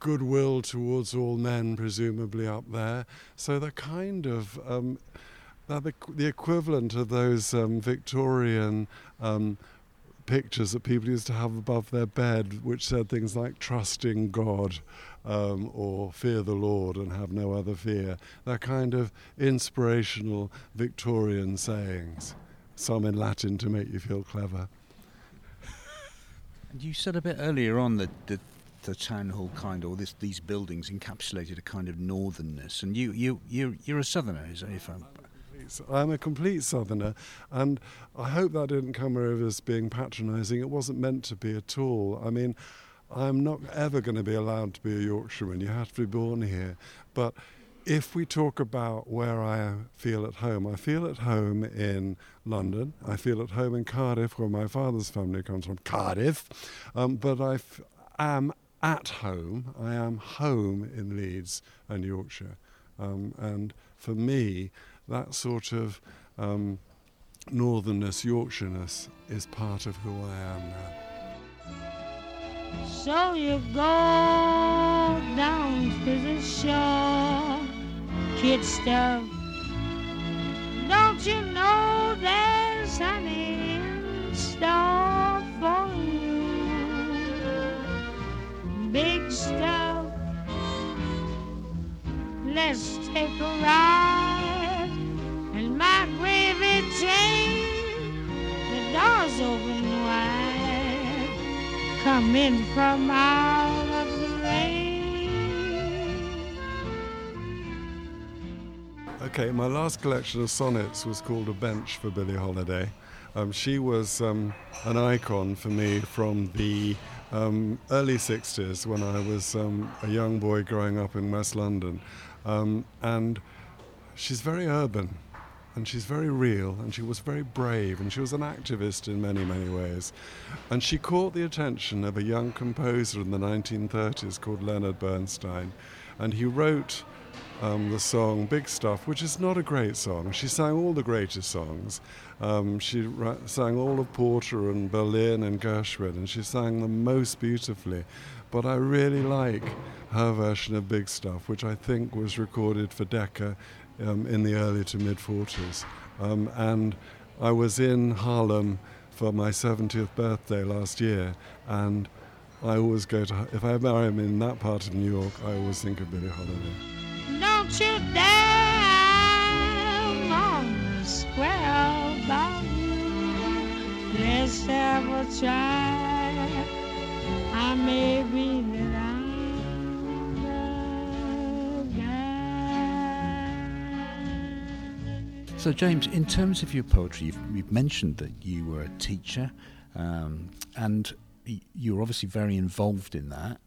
goodwill towards all men, presumably up there. So the kind of they're the, the equivalent of those um, Victorian um, pictures that people used to have above their bed, which said things like "trust in God" um, or "fear the Lord and have no other fear." They're kind of inspirational Victorian sayings, some in Latin to make you feel clever. And you said a bit earlier on that the, the town hall kind of, or this, these buildings encapsulated a kind of northernness. And you, you, you, you're a southerner, if I'm I'm a complete southerner, and I hope that didn't come over as being patronising. It wasn't meant to be at all. I mean, I'm not ever going to be allowed to be a Yorkshireman. You have to be born here. But if we talk about where I feel at home, I feel at home in London. I feel at home in Cardiff, where my father's family comes from, Cardiff. Um, but I f- am at home. I am home in Leeds and Yorkshire. Um, and for me, that sort of um, northernness, Yorkshireness, is part of who I am now. So you go down to the shore, kid stuff. Don't you know there's honey in store for you? Big stuff. Let's take a ride Open wide. Come in from out of the rain. Okay, my last collection of sonnets was called A Bench for Billie Holiday. Um, she was um, an icon for me from the um, early 60s when I was um, a young boy growing up in West London. Um, and she's very urban and she's very real and she was very brave and she was an activist in many, many ways. And she caught the attention of a young composer in the 1930s called Leonard Bernstein. And he wrote um, the song Big Stuff, which is not a great song. She sang all the greatest songs. Um, she ra- sang all of Porter and Berlin and Gershwin, and she sang them most beautifully. But I really like her version of Big Stuff, which I think was recorded for Decca um, in the early to mid 40s. Um, and I was in Harlem for my 70th birthday last year, and I always go to, if I'm in that part of New York, I always think of Billie Holiday. Don't you dare on the square about you. Let's have a try. I may be So, James, in terms of your poetry, you've, you've mentioned that you were a teacher, um, and you were obviously very involved in that,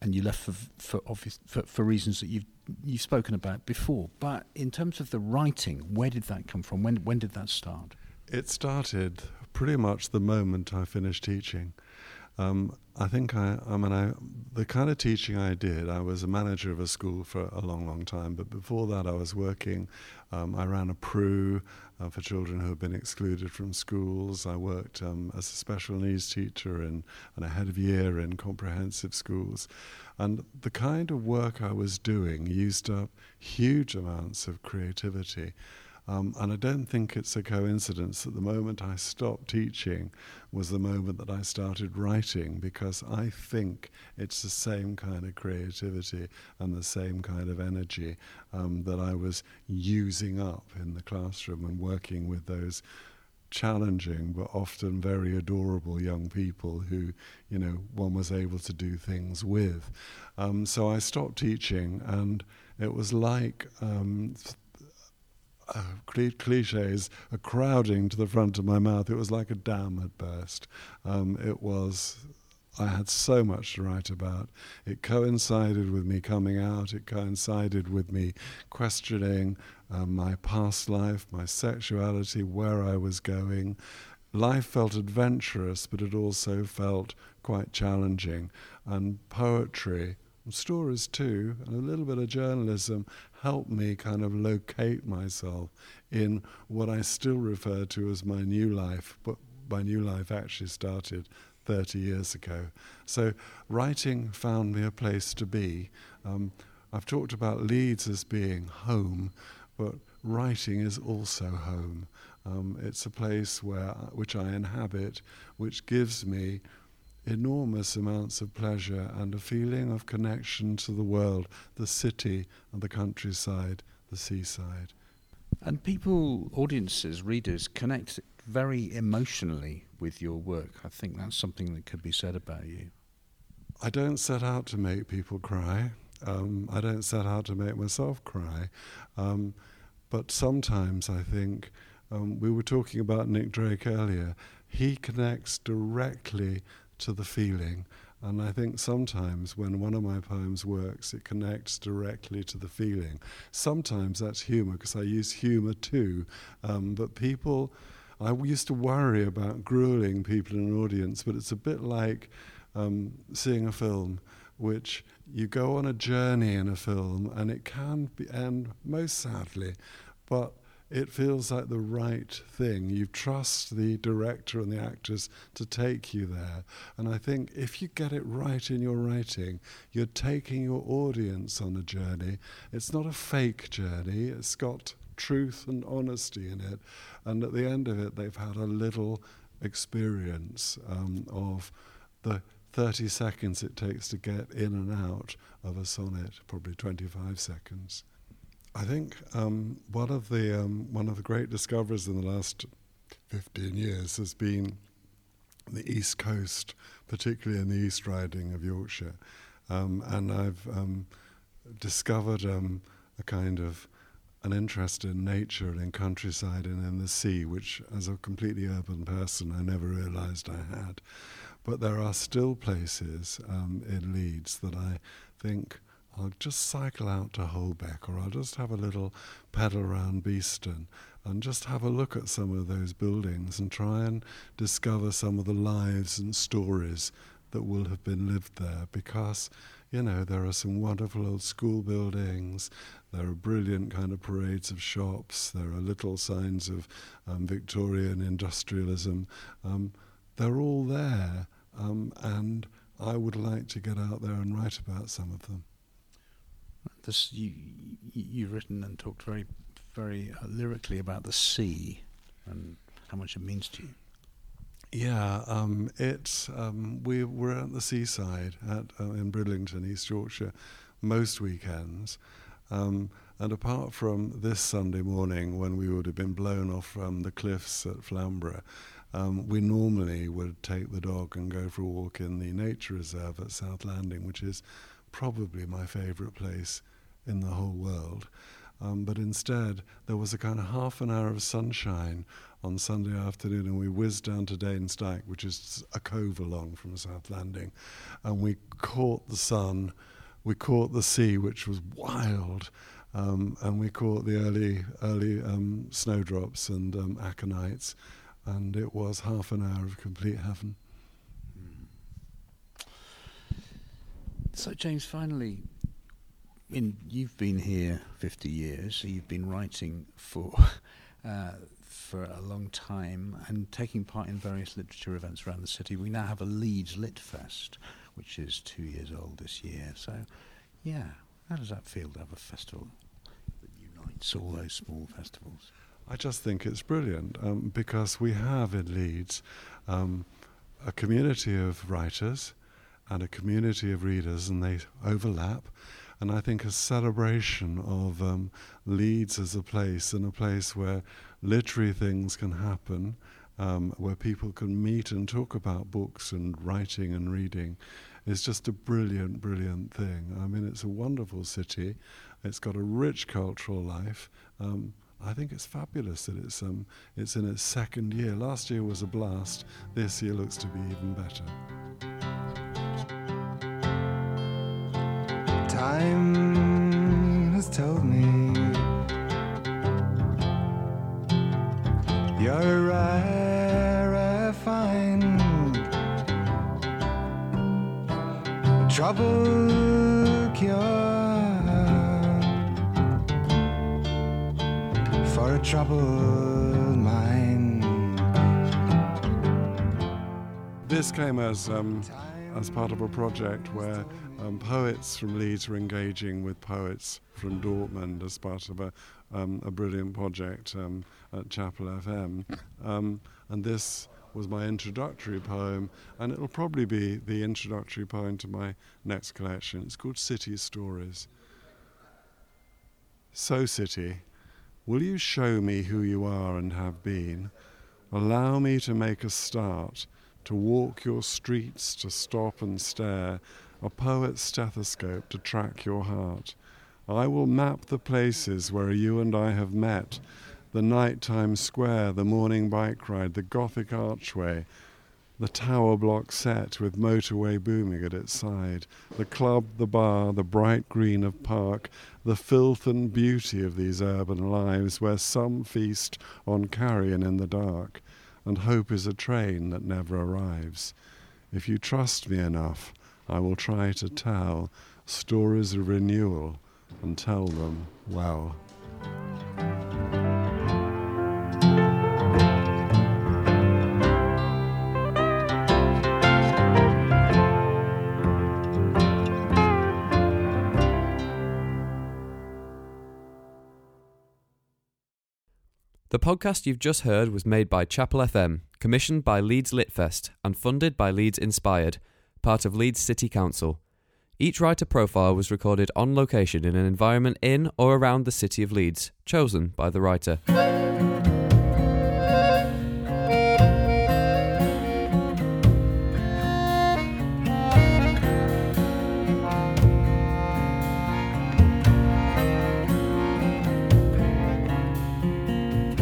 and you left for for, obvious, for for reasons that you've you've spoken about before. But in terms of the writing, where did that come from? When when did that start? It started pretty much the moment I finished teaching. Um, I think I, I mean, I, the kind of teaching I did, I was a manager of a school for a long, long time, but before that I was working, um, I ran a PRU uh, for children who had been excluded from schools. I worked um, as a special needs teacher and, and a head of year in comprehensive schools. And the kind of work I was doing used up huge amounts of creativity. Um, and I don't think it's a coincidence that the moment I stopped teaching was the moment that I started writing, because I think it's the same kind of creativity and the same kind of energy um, that I was using up in the classroom and working with those challenging but often very adorable young people who, you know, one was able to do things with. Um, so I stopped teaching, and it was like um, uh, cliches a crowding to the front of my mouth. It was like a dam had burst. Um, it was. I had so much to write about. It coincided with me coming out. It coincided with me questioning um, my past life, my sexuality, where I was going. Life felt adventurous, but it also felt quite challenging. And poetry, stories too, and a little bit of journalism helped me kind of locate myself in what I still refer to as my new life, but my new life actually started 30 years ago. So writing found me a place to be. Um, I've talked about Leeds as being home, but writing is also home. Um, it's a place where which I inhabit, which gives me enormous amounts of pleasure and a feeling of connection to the world, the city and the countryside, the seaside. And people, audiences, readers connect very emotionally with your work. I think that's something that could be said about you. I don't set out to make people cry. Um, I don't set out to make myself cry. Um, but sometimes I think um, we were talking about Nick Drake earlier. He connects directly to the feeling. And I think sometimes when one of my poems works, it connects directly to the feeling. Sometimes that's humor, because I use humor too. Um, but people, I used to worry about grueling people in an audience, but it's a bit like um, seeing a film, which you go on a journey in a film, and it can be end most sadly, but it feels like the right thing. You trust the director and the actors to take you there. And I think if you get it right in your writing, you're taking your audience on a journey. It's not a fake journey, it's got truth and honesty in it. And at the end of it, they've had a little experience um, of the 30 seconds it takes to get in and out of a sonnet, probably 25 seconds. I think um, one of the um, one of the great discoveries in the last 15 years has been the East Coast, particularly in the East Riding of Yorkshire, um, and I've um, discovered um, a kind of an interest in nature and in countryside and in the sea, which, as a completely urban person, I never realised I had. But there are still places um, in Leeds that I think I'll just cycle out to Holbeck or I'll just have a little pedal around Beeston and just have a look at some of those buildings and try and discover some of the lives and stories that will have been lived there. Because you know there are some wonderful old school buildings there are brilliant kind of parades of shops there are little signs of um, Victorian industrialism. Um, they're all there um, and I would like to get out there and write about some of them this, you, you've written and talked very, very uh, lyrically about the sea and how much it means to you. Yeah, um, it's um, we we're at the seaside at uh, in Bridlington, East Yorkshire, most weekends, um, and apart from this Sunday morning when we would have been blown off from the cliffs at Flamborough, um, we normally would take the dog and go for a walk in the nature reserve at South Landing, which is probably my favourite place in the whole world. Um, but instead, there was a kind of half an hour of sunshine on Sunday afternoon, and we whizzed down to Danesdyke, which is a cove along from South Landing, and we caught the sun, we caught the sea, which was wild, um, and we caught the early early um, snowdrops and um, aconites, and it was half an hour of complete heaven. So, James, finally, in you've been here 50 years, so you've been writing for uh, for a long time and taking part in various literature events around the city. We now have a Leeds Lit Fest, which is two years old this year. So, yeah, how does that feel to have a festival that unites all those small festivals? I just think it's brilliant um, because we have in Leeds um, a community of writers and a community of readers, and they overlap. And I think a celebration of um, Leeds as a place and a place where literary things can happen, um, where people can meet and talk about books and writing and reading, is just a brilliant, brilliant thing. I mean, it's a wonderful city. It's got a rich cultural life. Um, I think it's fabulous that it's um, it's in its second year. Last year was a blast. This year looks to be even better. Time has told me you're rare find. Trouble cure for a troubled mind. This came as um, as part of a project where um, poets from Leeds were engaging with poets from Dortmund as part of a, um, a brilliant project um, at Chapel FM. Um, and this was my introductory poem, and it'll probably be the introductory poem to my next collection. It's called City Stories. So, City, will you show me who you are and have been? Allow me to make a start to walk your streets, to stop and stare, a poet's stethoscope to track your heart. I will map the places where you and I have met. The nighttime square, the morning bike ride, the Gothic archway, the tower block set with motorway booming at its side, the club, the bar, the bright green of park, the filth and beauty of these urban lives where some feast on carrion in the dark, and hope is a train that never arrives. If you trust me enough, I will try to tell stories of renewal and tell them well. The podcast you've just heard was made by Chapel FM, commissioned by Leeds Litfest, and funded by Leeds Inspired, part of Leeds City Council. Each writer profile was recorded on location in an environment in or around the city of Leeds, chosen by the writer.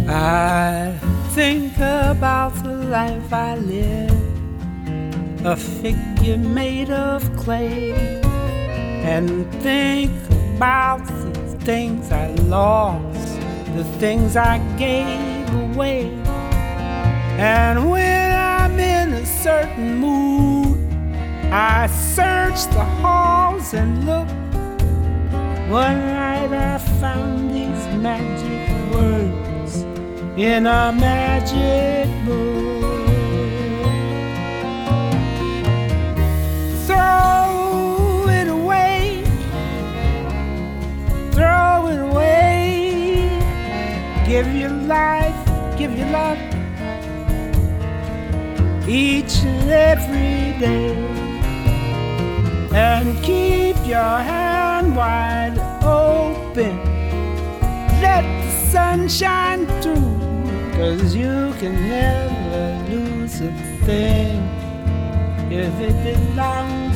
I think about the life I live, a figure made of clay, and think about the things I lost, the things I gave away. And when I'm in a certain mood, I search the halls and look. One night I found these magic words in a magic book. Throw it away, throw it away. Give your life, give your love each and every day. And keep your hand wide open. Let the sun shine through. Cause you can never lose a thing if it belongs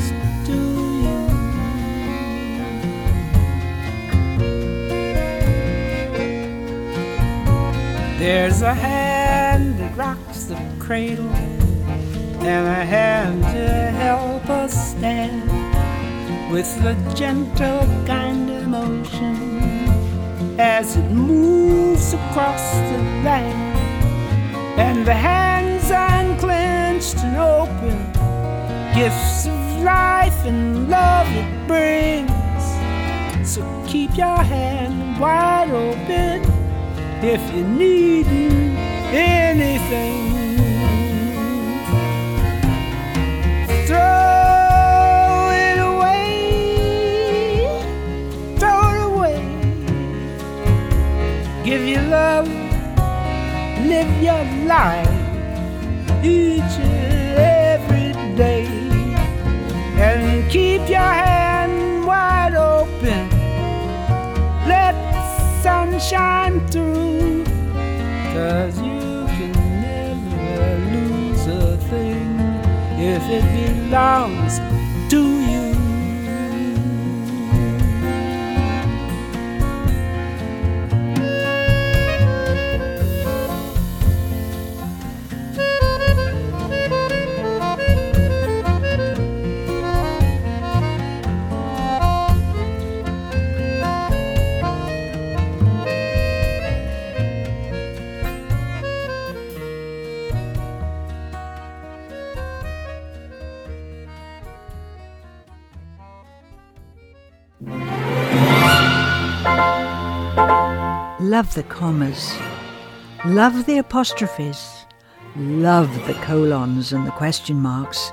There's a hand that rocks the cradle, and a hand to help us stand with the gentle kind of motion as it moves across the land. And the hands unclenched and open, gifts of life and love it brings. So keep your hand wide open if you need anything. Throw it away, throw it away. Give your love, live your life each and every day, and keep your shine through, cause you can never lose a thing if it belongs to you. Love the commas. Love the apostrophes. Love the colons and the question marks.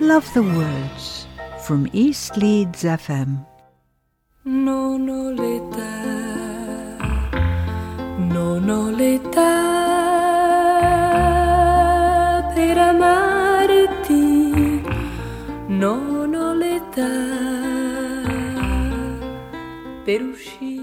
Love the words from East Leeds FM. Non ho l'età, non ho l'età per amarti, l'età per uscire.